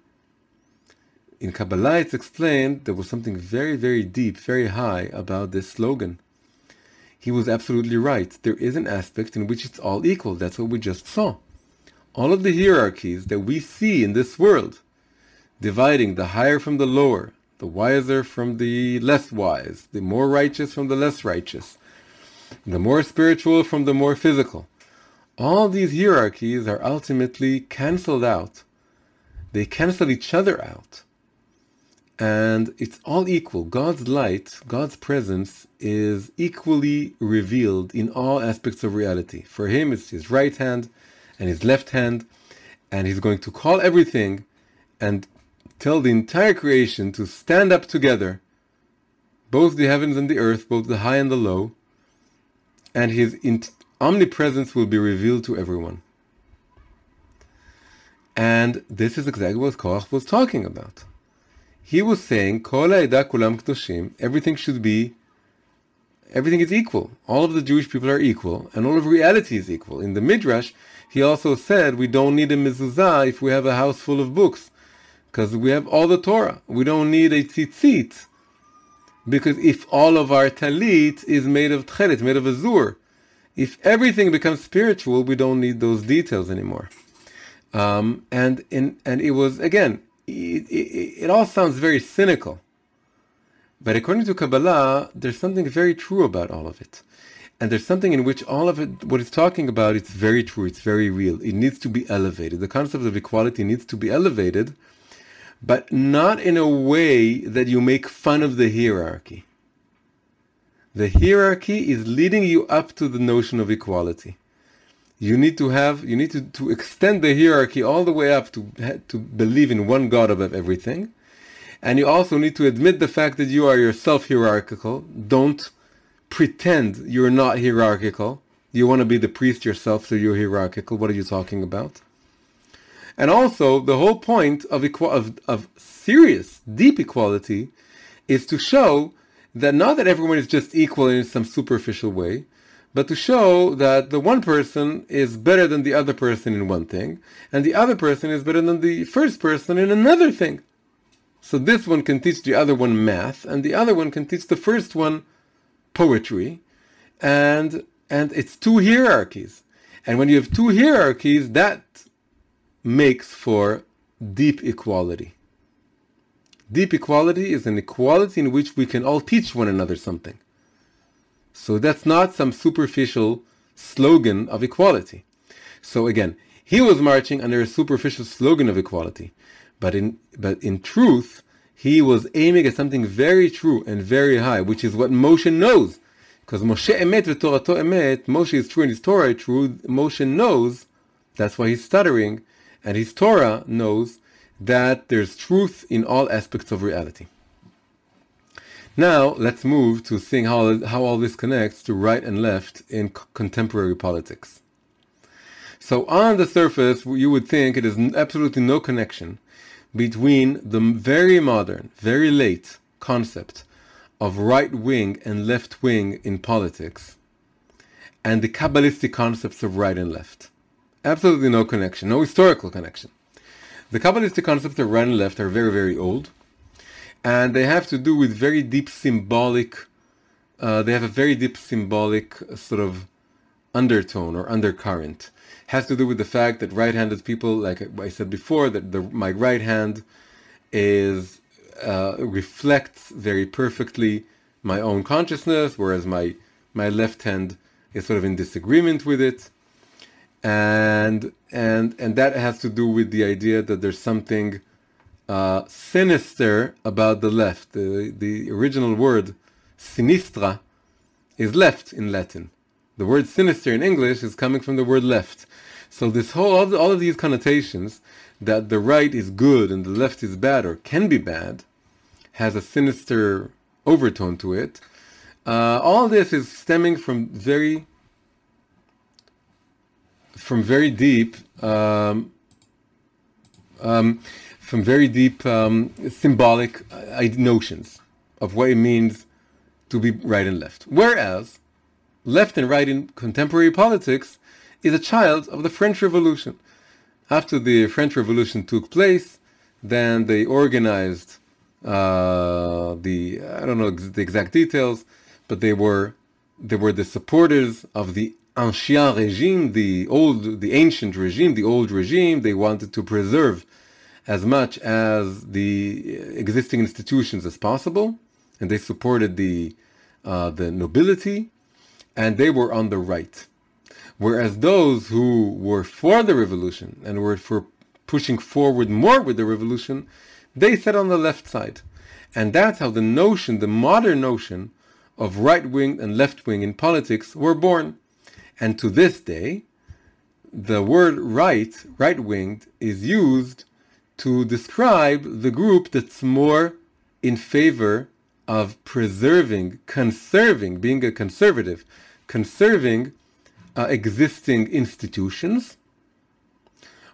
In Kabbalah, it's explained there was something very, very deep, very high about this slogan. He was absolutely right. There is an aspect in which it's all equal. That's what we just saw. All of the hierarchies that we see in this world, dividing the higher from the lower, the wiser from the less wise, the more righteous from the less righteous, the more spiritual from the more physical. All these hierarchies are ultimately cancelled out. They cancel each other out. And it's all equal. God's light, God's presence is equally revealed in all aspects of reality. For him, it's his right hand and his left hand, and he's going to call everything and tell the entire creation to stand up together, both the heavens and the earth, both the high and the low, and his omnipresence will be revealed to everyone. And this is exactly what Korach was talking about. He was saying, Kol kulam kedoshim, everything should be, everything is equal. All of the Jewish people are equal, and all of reality is equal. In the Midrash, he also said, we don't need a mezuzah if we have a house full of books because we have all the Torah. We don't need a tzitzit because if all of our talit is made of tchelet, made of azur, if everything becomes spiritual, we don't need those details anymore. Um, and in, and it was again, it, it, it all sounds very cynical, but according to Kabbalah, there's something very true about all of it. And there's something in which all of it, what it's talking about, it's very true, it's very real. It needs to be elevated. The concept of equality needs to be elevated but not in a way that you make fun of the hierarchy. The hierarchy is leading you up to the notion of equality. You need to have, you need to, to extend the hierarchy all the way up to, to believe in one God above everything. And you also need to admit the fact that you are yourself hierarchical. Don't pretend you're not hierarchical. You want to be the priest yourself, so you're hierarchical. What are you talking about? And also, the whole point of, equa- of, of serious, deep equality is to show that not that everyone is just equal in some superficial way, but to show that the one person is better than the other person in one thing, and the other person is better than the first person in another thing. So this one can teach the other one math, and the other one can teach the first one poetry, and and it's two hierarchies. And when you have two hierarchies, that makes for deep equality. Deep equality is an equality in which we can all teach one another something. So that's not some superficial slogan of equality. So again, he was marching under a superficial slogan of equality, but in but in truth, he was aiming at something very true and very high, which is what Moshe knows. Because Moshe emet v'torato emet, Moshe is true and his Torah is true. Moshe knows, that's why he's stuttering, and his Torah knows that there's truth in all aspects of reality. Now, let's move to seeing how, how all this connects to right and left in contemporary politics. So on the surface, you would think it is absolutely no connection between the very modern, very late concept of right wing and left wing in politics and the Kabbalistic concepts of right and left. Absolutely no connection, no historical connection. The Kabbalistic concepts of right and left are very, very old, and they have to do with very deep symbolic, uh, they have a very deep symbolic sort of undertone or undercurrent. Has to do with the fact that right-handed people, like I said before, that the, my right hand is uh, reflects very perfectly my own consciousness, whereas my my left hand is sort of in disagreement with it, and and and that has to do with the idea that there's something uh, sinister about the left. The the original word sinistra is left in Latin. The word sinister in English is coming from the word left. So this whole, all, all of these connotations that the right is good and the left is bad or can be bad, has a sinister overtone to it. Uh, all this is stemming from very, from very deep, um, um, from very deep um, symbolic uh, notions of what it means to be right and left. Whereas left and right in contemporary politics is a child of the French Revolution. After the French Revolution took place, then they organized uh, the I don't know the exact details, but they were they were the supporters of the ancien regime, the old, the ancient regime, the old regime. They wanted to preserve as much as the existing institutions as possible, and they supported the uh, the nobility, and they were on the right. Whereas those who were for the revolution and were for pushing forward more with the revolution, they sat on the left side. And that's how the notion, the modern notion of right wing and left wing in politics were born. And to this day, the word right, right winged, is used to describe the group that's more in favor of preserving, conserving, being a conservative, conserving uh, existing institutions,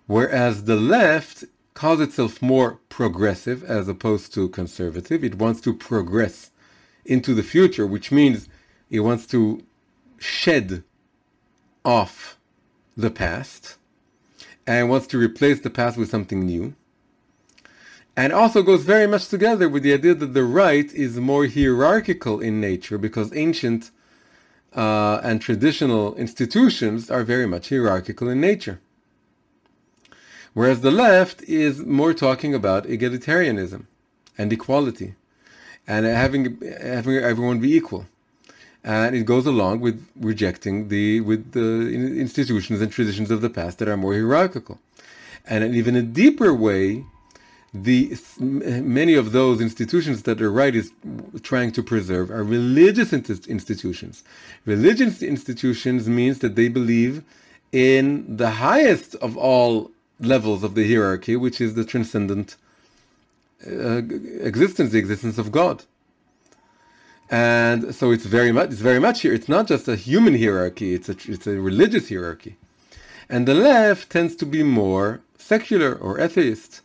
whereas the left calls itself more progressive as opposed to conservative. It wants to progress into the future, which means it wants to shed off the past and wants to replace the past with something new. And also goes very much together with the idea that the right is more hierarchical in nature because ancient uh, and traditional institutions are very much hierarchical in nature. Whereas the left is more talking about egalitarianism and equality and having, having everyone be equal. And it goes along with rejecting the with the institutions and traditions of the past that are more hierarchical. And in even a deeper way, the many of those institutions that the right is trying to preserve are religious institutions. Religious institutions means that they believe in the highest of all levels of the hierarchy, which is the transcendent uh, existence, the existence of God. And so it's very much it's very much here. It's not just a human hierarchy; it's a it's a religious hierarchy. And the left tends to be more secular or atheist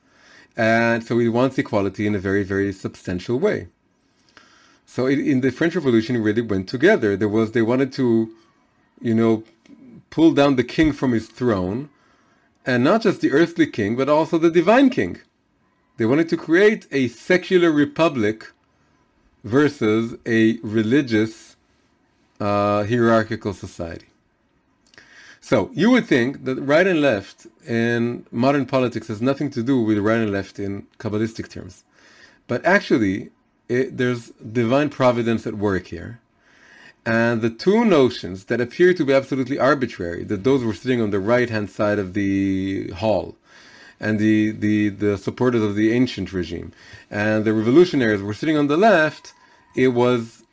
and so he wants equality in a very, very substantial way. So it, in the French Revolution, it really went together. There was they wanted to, you know, pull down the king from his throne, and not just the earthly king, but also the divine king. They wanted to create a secular republic versus a religious uh, hierarchical society. So you would think that right and left in modern politics has nothing to do with right and left in Kabbalistic terms. But actually, it, there's divine providence at work here. And the two notions that appear to be absolutely arbitrary, that those were sitting on the right-hand side of the hall, and the, the, the supporters of the ancient regime, and the revolutionaries were sitting on the left, it was,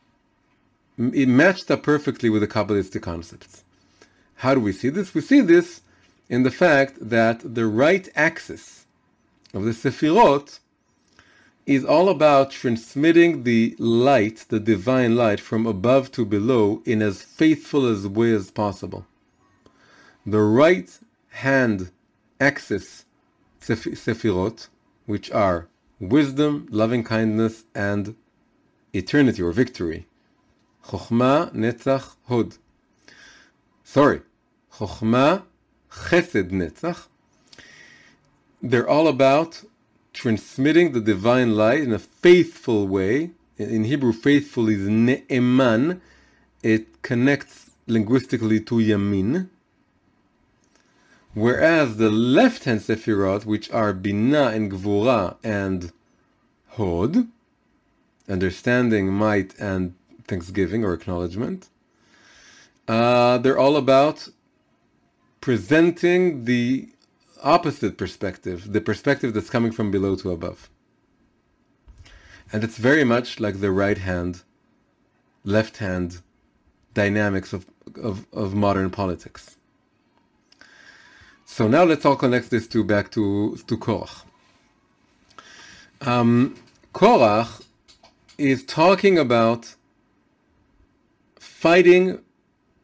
it matched up perfectly with the Kabbalistic concepts. How do we see this? We see this in the fact that the right axis of the Sefirot is all about transmitting the light, the divine light, from above to below in as faithful a way as possible. The right hand axis Sefirot, which are wisdom, loving kindness, and eternity or victory. Chokhmah, Netzach, Hod. Sorry. Chokhmah, Chesed, Netzach. They're all about transmitting the divine light in a faithful way. In Hebrew, faithful is ne'eman. It connects linguistically to yamin. Whereas the left-hand sefirot, which are bina and gvura and hod, understanding, might, and thanksgiving or acknowledgement, uh, they're all about presenting the opposite perspective, the perspective that's coming from below to above. And it's very much like the right hand, left hand dynamics of, of, of modern politics. So now let's all connect this to back to, to Korach. Um, Korach is talking about fighting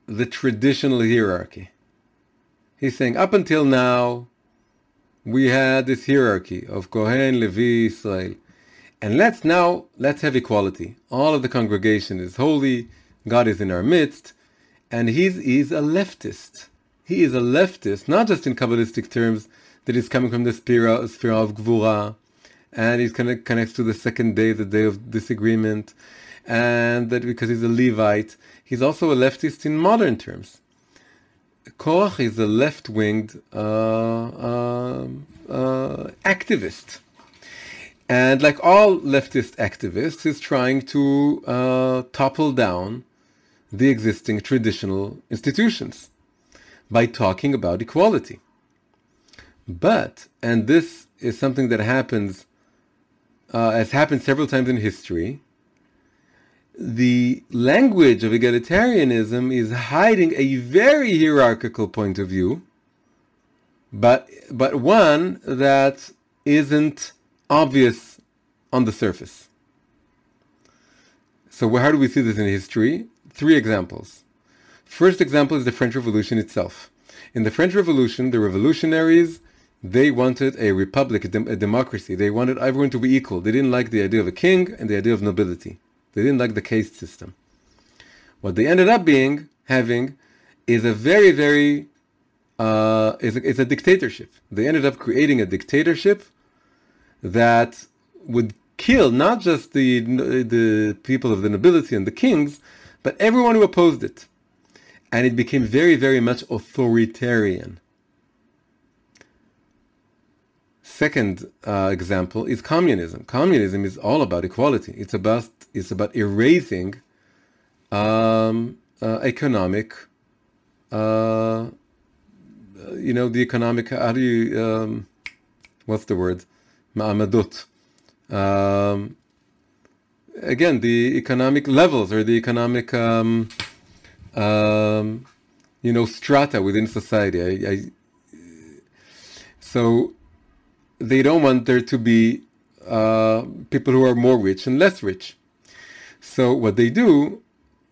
the traditional hierarchy. He's saying, up until now, we had this hierarchy of Kohen, Levi, Israel. And let's now, let's have equality. All of the congregation is holy, God is in our midst, and he's, he's a leftist. He is a leftist, not just in Kabbalistic terms, that he's coming from the sphere, sphere of Gvura, and he's connect, connects to the second day, the day of disagreement, and that because he's a Levite, he's also a leftist in modern terms. Korach is a left-winged uh, uh, uh, activist. And like all leftist activists, he's trying to uh, topple down the existing traditional institutions by talking about equality. But, and this is something that happens, uh, has happened several times in history, the language of egalitarianism is hiding a very hierarchical point of view, but but one that isn't obvious on the surface. So how do we see this in history? Three examples. First example is the French Revolution itself. In the French Revolution, the revolutionaries they wanted a republic, a, dem- a democracy. They wanted everyone to be equal. They didn't like the idea of a king and the idea of nobility. They didn't like the caste system. What they ended up being, having, is a very, very, uh, is, a, is a dictatorship. They ended up creating a dictatorship that would kill not just the, the people of the nobility and the kings, but everyone who opposed it. And it became very, very much authoritarian. Second uh, example is communism. Communism is all about equality. It's about it's about erasing um, uh, economic, uh, you know, the economic. How do you? Um, what's the word? Ma'amadut. Um, again, the economic levels or the economic, um, um, you know, strata within society. I, I, so they don't want there to be uh, people who are more rich and less rich. So what they do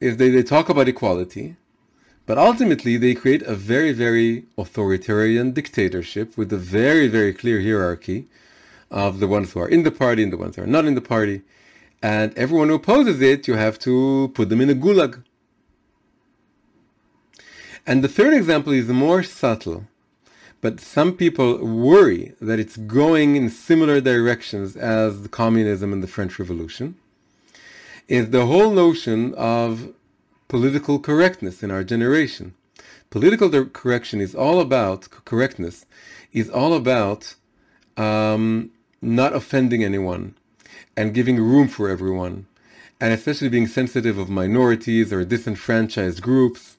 is they, they talk about equality, but ultimately they create a very, very authoritarian dictatorship with a very, very clear hierarchy of the ones who are in the party and the ones who are not in the party. And everyone who opposes it, you have to put them in a gulag. And the third example is more subtle but some people worry that it's going in similar directions as communism and the French Revolution, is the whole notion of political correctness in our generation. Political correction is all about, correctness is all about um, not offending anyone and giving room for everyone, and especially being sensitive of minorities or disenfranchised groups.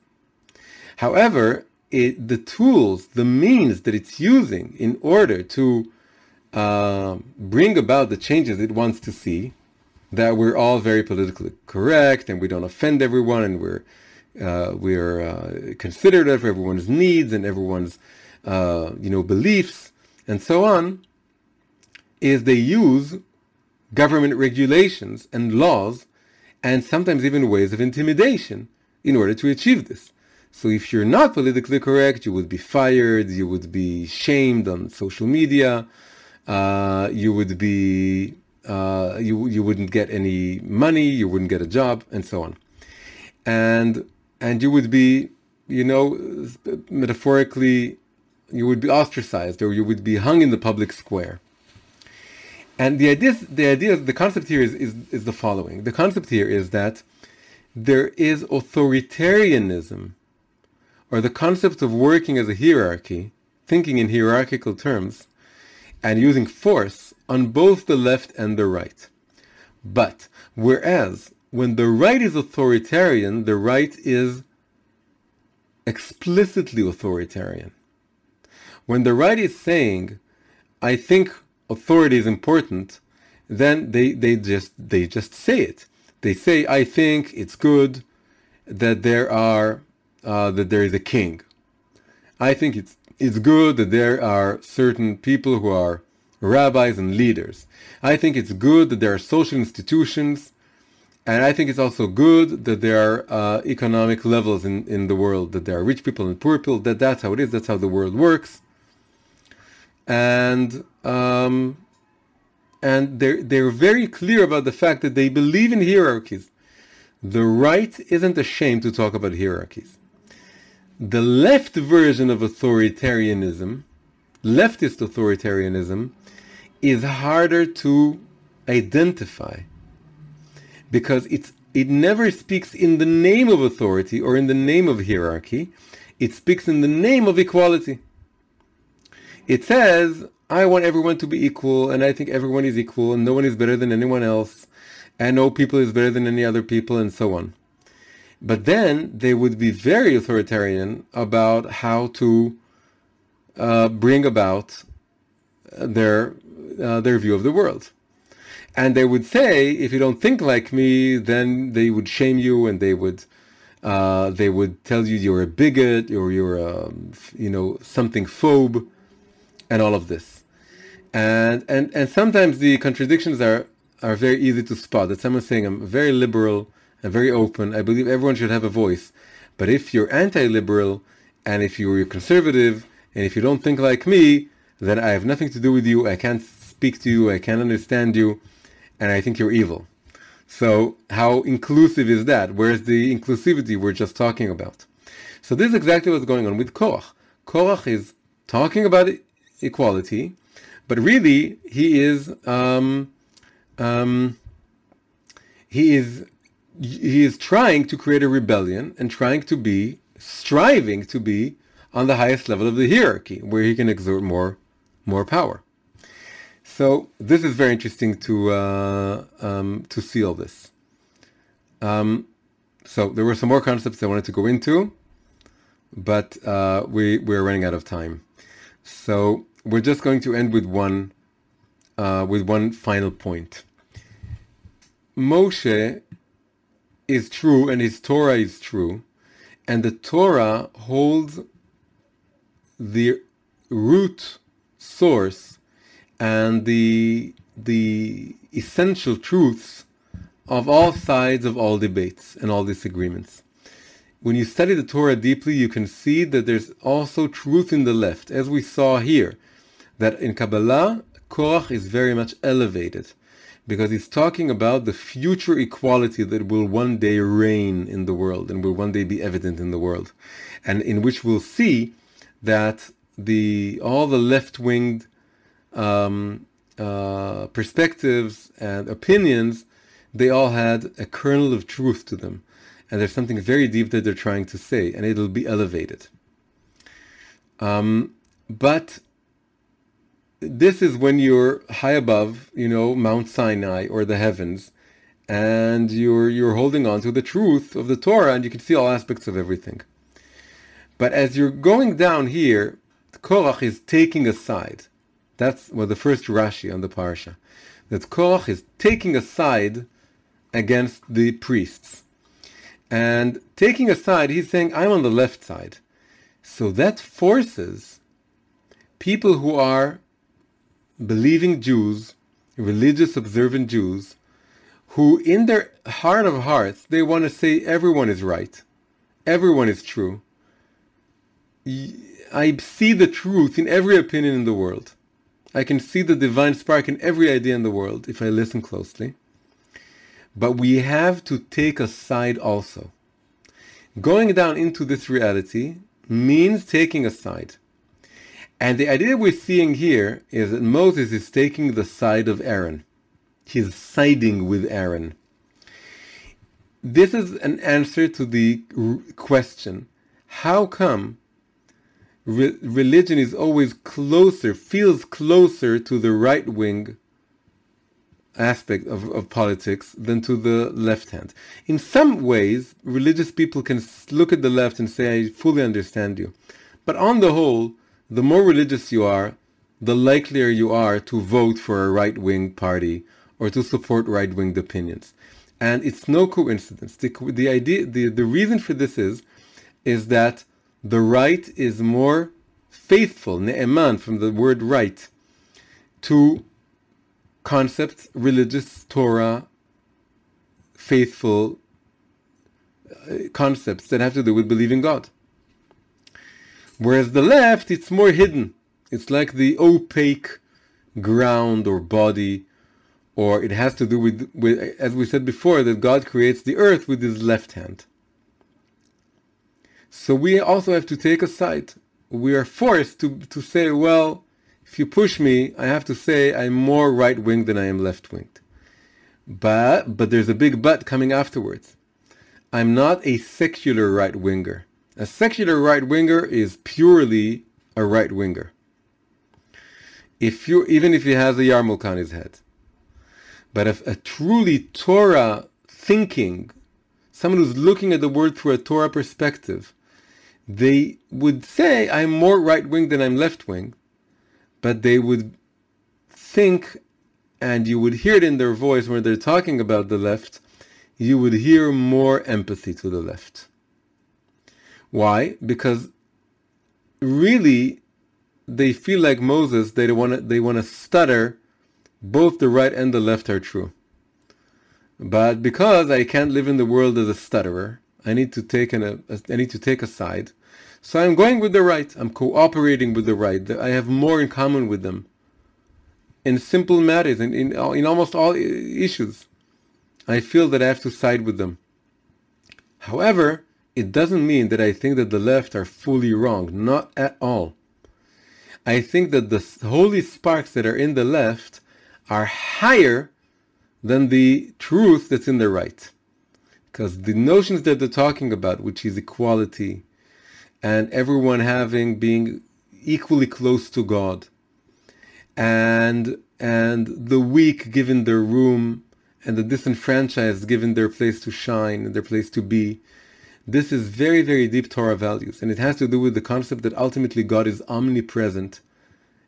However, it, the tools, the means that it's using in order to uh, bring about the changes it wants to see, that we're all very politically correct and we don't offend everyone and we're uh, we're uh, considerate of everyone's needs and everyone's uh, you know beliefs and so on. is they use government regulations and laws and sometimes even ways of intimidation in order to achieve this. So if you're not politically correct, you would be fired, you would be shamed on social media, uh, you would be uh, you you wouldn't get any money, you wouldn't get a job, and so on, and and you would be you know metaphorically you would be ostracized or you would be hung in the public square. And the idea, the idea, the concept here is, is, is the following. The concept here is that there is authoritarianism, or the concept of working as a hierarchy, thinking in hierarchical terms, and using force on both the left and the right. But whereas when the right is authoritarian, the right is explicitly authoritarian. When the right is saying, I think authority is important, then they, they just they just say it. They say, I think it's good that there are uh, that there is a king. I think it's it's good that there are certain people who are rabbis and leaders. I think it's good that there are social institutions, and I think it's also good that there are uh, economic levels in, in the world, that there are rich people and poor people, that that's how it is, that's how the world works and um, and they're they're very clear about the fact that they believe in hierarchies. The right isn't ashamed to talk about hierarchies. The left version of authoritarianism, leftist authoritarianism, is harder to identify because it's it never speaks in the name of authority or in the name of hierarchy. It speaks in the name of equality. It says, I want everyone to be equal, and I think everyone is equal, and no one is better than anyone else, and no people is better than any other people, and so on. But then they would be very authoritarian about how to uh, bring about their uh, their view of the world. And they would say, if you don't think like me, then they would shame you, and they would uh, they would tell you you're a bigot or you're a, you know something phobe and all of this. And, and, and sometimes the contradictions are, are very easy to spot. That someone saying, I'm very liberal and very open. I believe everyone should have a voice. But if you're anti-liberal and if you're conservative and if you don't think like me, then I have nothing to do with you. I can't speak to you. I can't understand you. And I think you're evil. So how inclusive is that? Where's the inclusivity we're just talking about? So this is exactly what's going on with Korach. Korach is talking about equality, but really he is um, um, he is he is trying to create a rebellion and trying to be striving to be on the highest level of the hierarchy where he can exert more more power. So this is very interesting to uh, um, to see all this. Um, so there were some more concepts I wanted to go into, but uh, we we're running out of time. So we're just going to end with one uh, with one final point. Moshe is true and his Torah is true, and the Torah holds the root source and the the essential truths of all sides of all debates and all disagreements. When you study the Torah deeply, you can see that there's also truth in the left, as we saw here that in Kabbalah, Korach is very much elevated because he's talking about the future equality that will one day reign in the world and will one day be evident in the world, and in which we'll see that the all the left-winged um, uh, perspectives and opinions, they all had a kernel of truth to them, and there's something very deep that they're trying to say, and it'll be elevated. Um, but this is when you're high above, you know, Mount Sinai or the heavens, and you're you're holding on to the truth of the Torah, and you can see all aspects of everything. But as you're going down here, Korach is taking a side. That's well the first Rashi on the parsha. That Korach is taking a side against the priests. And taking a side, he's saying, I'm on the left side. So that forces people who are believing Jews, religious observant Jews, who in their heart of hearts, they want to say everyone is right. Everyone is true. I see the truth in every opinion in the world. I can see the divine spark in every idea in the world if I listen closely. But we have to take a side also. Going down into this reality means taking a side. And the idea we're seeing here is that Moses is taking the side of Aaron. He's siding with Aaron. This is an answer to the question how come re- religion is always closer, feels closer to the right wing aspect of, of politics than to the left hand. In some ways, religious people can look at the left and say, I fully understand you. But on the whole, the more religious you are, the likelier you are to vote for a right wing party or to support right wing opinions. And it's no coincidence. The, the idea, the, the reason for this is, is that the right is more faithful, ne'eman, from the word right, to concepts, religious, Torah, faithful uh, concepts that have to do with believing God. Whereas the left, it's more hidden. It's like the opaque ground or body, or it has to do with, with, as we said before, that God creates the earth with his left hand. So we also have to take a side. We are forced to, to say, well, if you push me, I have to say I'm more right-winged than I am left-winged. But, but there's a big but coming afterwards. I'm not a secular right-winger. A secular right-winger is purely a right-winger. If you, even if he has a yarmulke on his head. But if a truly Torah thinking, someone who's looking at the world through a Torah perspective, they would say, I'm more right wing than I'm left wing, but they would think, and you would hear it in their voice when they're talking about the left, you would hear more empathy to the left. Why? Because really, they feel like Moses, they want to they want to stutter, both the right and the left are true. But because I can't live in the world as a stutterer, I need to take an, need to take a side. So I'm going with the right. I'm cooperating with the right. I have more in common with them. In simple matters, in, in, in almost all issues, I feel that I have to side with them. However, it doesn't mean that I think that the left are fully wrong. Not at all. I think that the holy sparks that are in the left are higher than the truth that's in the right. Because the notions that they're talking about, which is equality, and everyone having being equally close to God, and and the weak given their room, and the disenfranchised given their place to shine and their place to be. This is very, very deep Torah values, and it has to do with the concept that ultimately God is omnipresent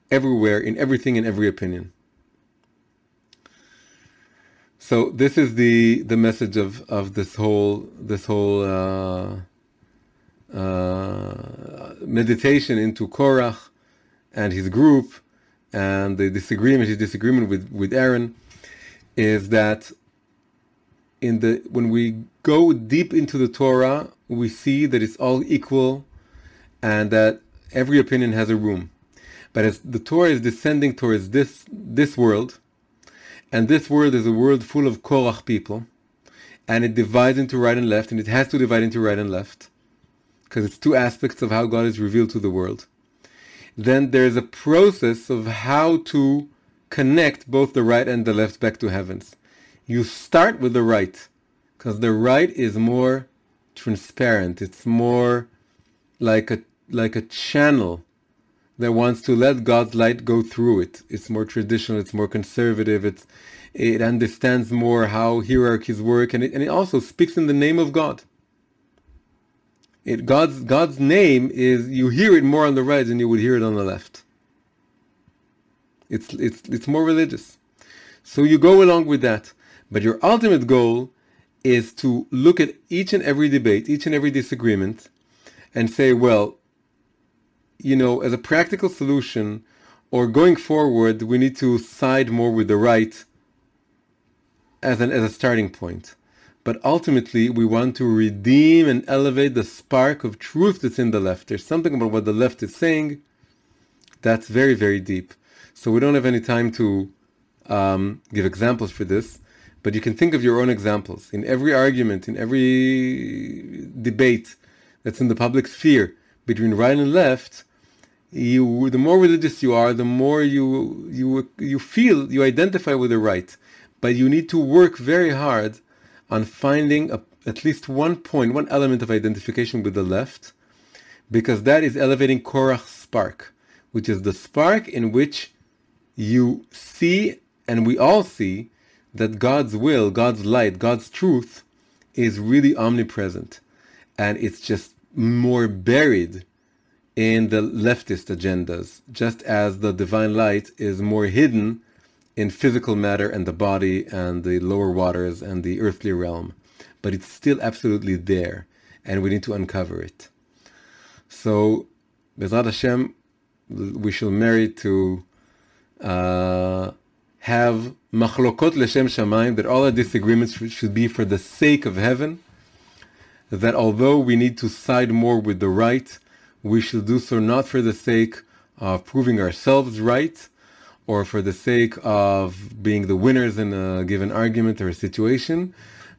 everywhere, in everything, in every opinion. So this is the the message of of this whole this whole uh, uh, meditation into Korach and his group and the disagreement his disagreement with with Aaron is that in the when we go deep into the Torah we see that it's all equal and that every opinion has a room but as the Torah is descending towards this this world and this world is a world full of Korach people. And it divides into right and left, and it has to divide into right and left. Because it's two aspects of how God is revealed to the world. Then there's a process of how to connect both the right and the left back to heavens. You start with the right, because the right is more transparent. It's more like a like a channel that wants to let God's light go through it. It's more traditional, it's more conservative, it's it understands more how hierarchies work, and it, and it also speaks in the name of God. It God's God's name is you hear it more on the right than you would hear it on the left. It's it's it's more religious. So you go along with that. But your ultimate goal is to look at each and every debate, each and every disagreement, and say, well, you know, as a practical solution or going forward, we need to side more with the right as, an, as a starting point. But ultimately, we want to redeem and elevate the spark of truth that's in the left. There's something about what the left is saying that's very, very deep. So we don't have any time to um, give examples for this, but you can think of your own examples. In every argument, in every debate that's in the public sphere between right and left, you the more religious you are, the more you you you feel you identify with the right, but you need to work very hard on finding a, at least one point, one element of identification with the left, because that is elevating Korach's spark, which is the spark in which you see, and we all see, that God's will, God's light, God's truth is really omnipresent, and it's just more buried in the leftist agendas, just as the divine light is more hidden in physical matter and the body and the lower waters and the earthly realm. But it's still absolutely there, and we need to uncover it. So, Bezrat Hashem, we shall marry to uh, have machlokot l'shem shamayim, that all our disagreements should be for the sake of heaven, that although we need to side more with the right, we should do so not for the sake of proving ourselves right or for the sake of being the winners in a given argument or a situation,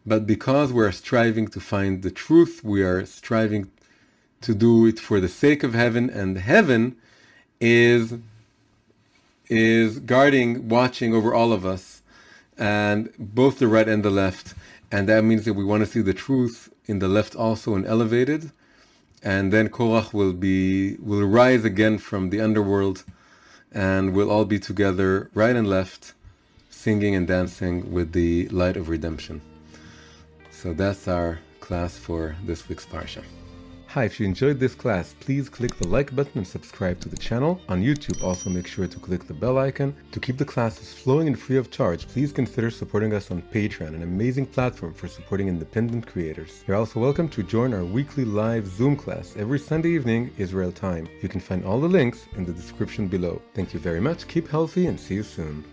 but because we are striving to find the truth, we are striving to do it for the sake of heaven, and heaven is is guarding, watching over all of us, and both the right and the left. And that means that we want to see the truth in the left also and elevated and then Korach will be will rise again from the underworld, and we'll all be together, right and left, singing and dancing with the light of redemption. So that's our class for this week's parsha. Hi, if you enjoyed this class, please click the like button and subscribe to the channel. On YouTube, also make sure to click the bell icon. To keep the classes flowing and free of charge, please consider supporting us on Patreon, an amazing platform for supporting independent creators. You're also welcome to join our weekly live Zoom class every Sunday evening, Israel time. You can find all the links in the description below. Thank you very much, keep healthy, and see you soon.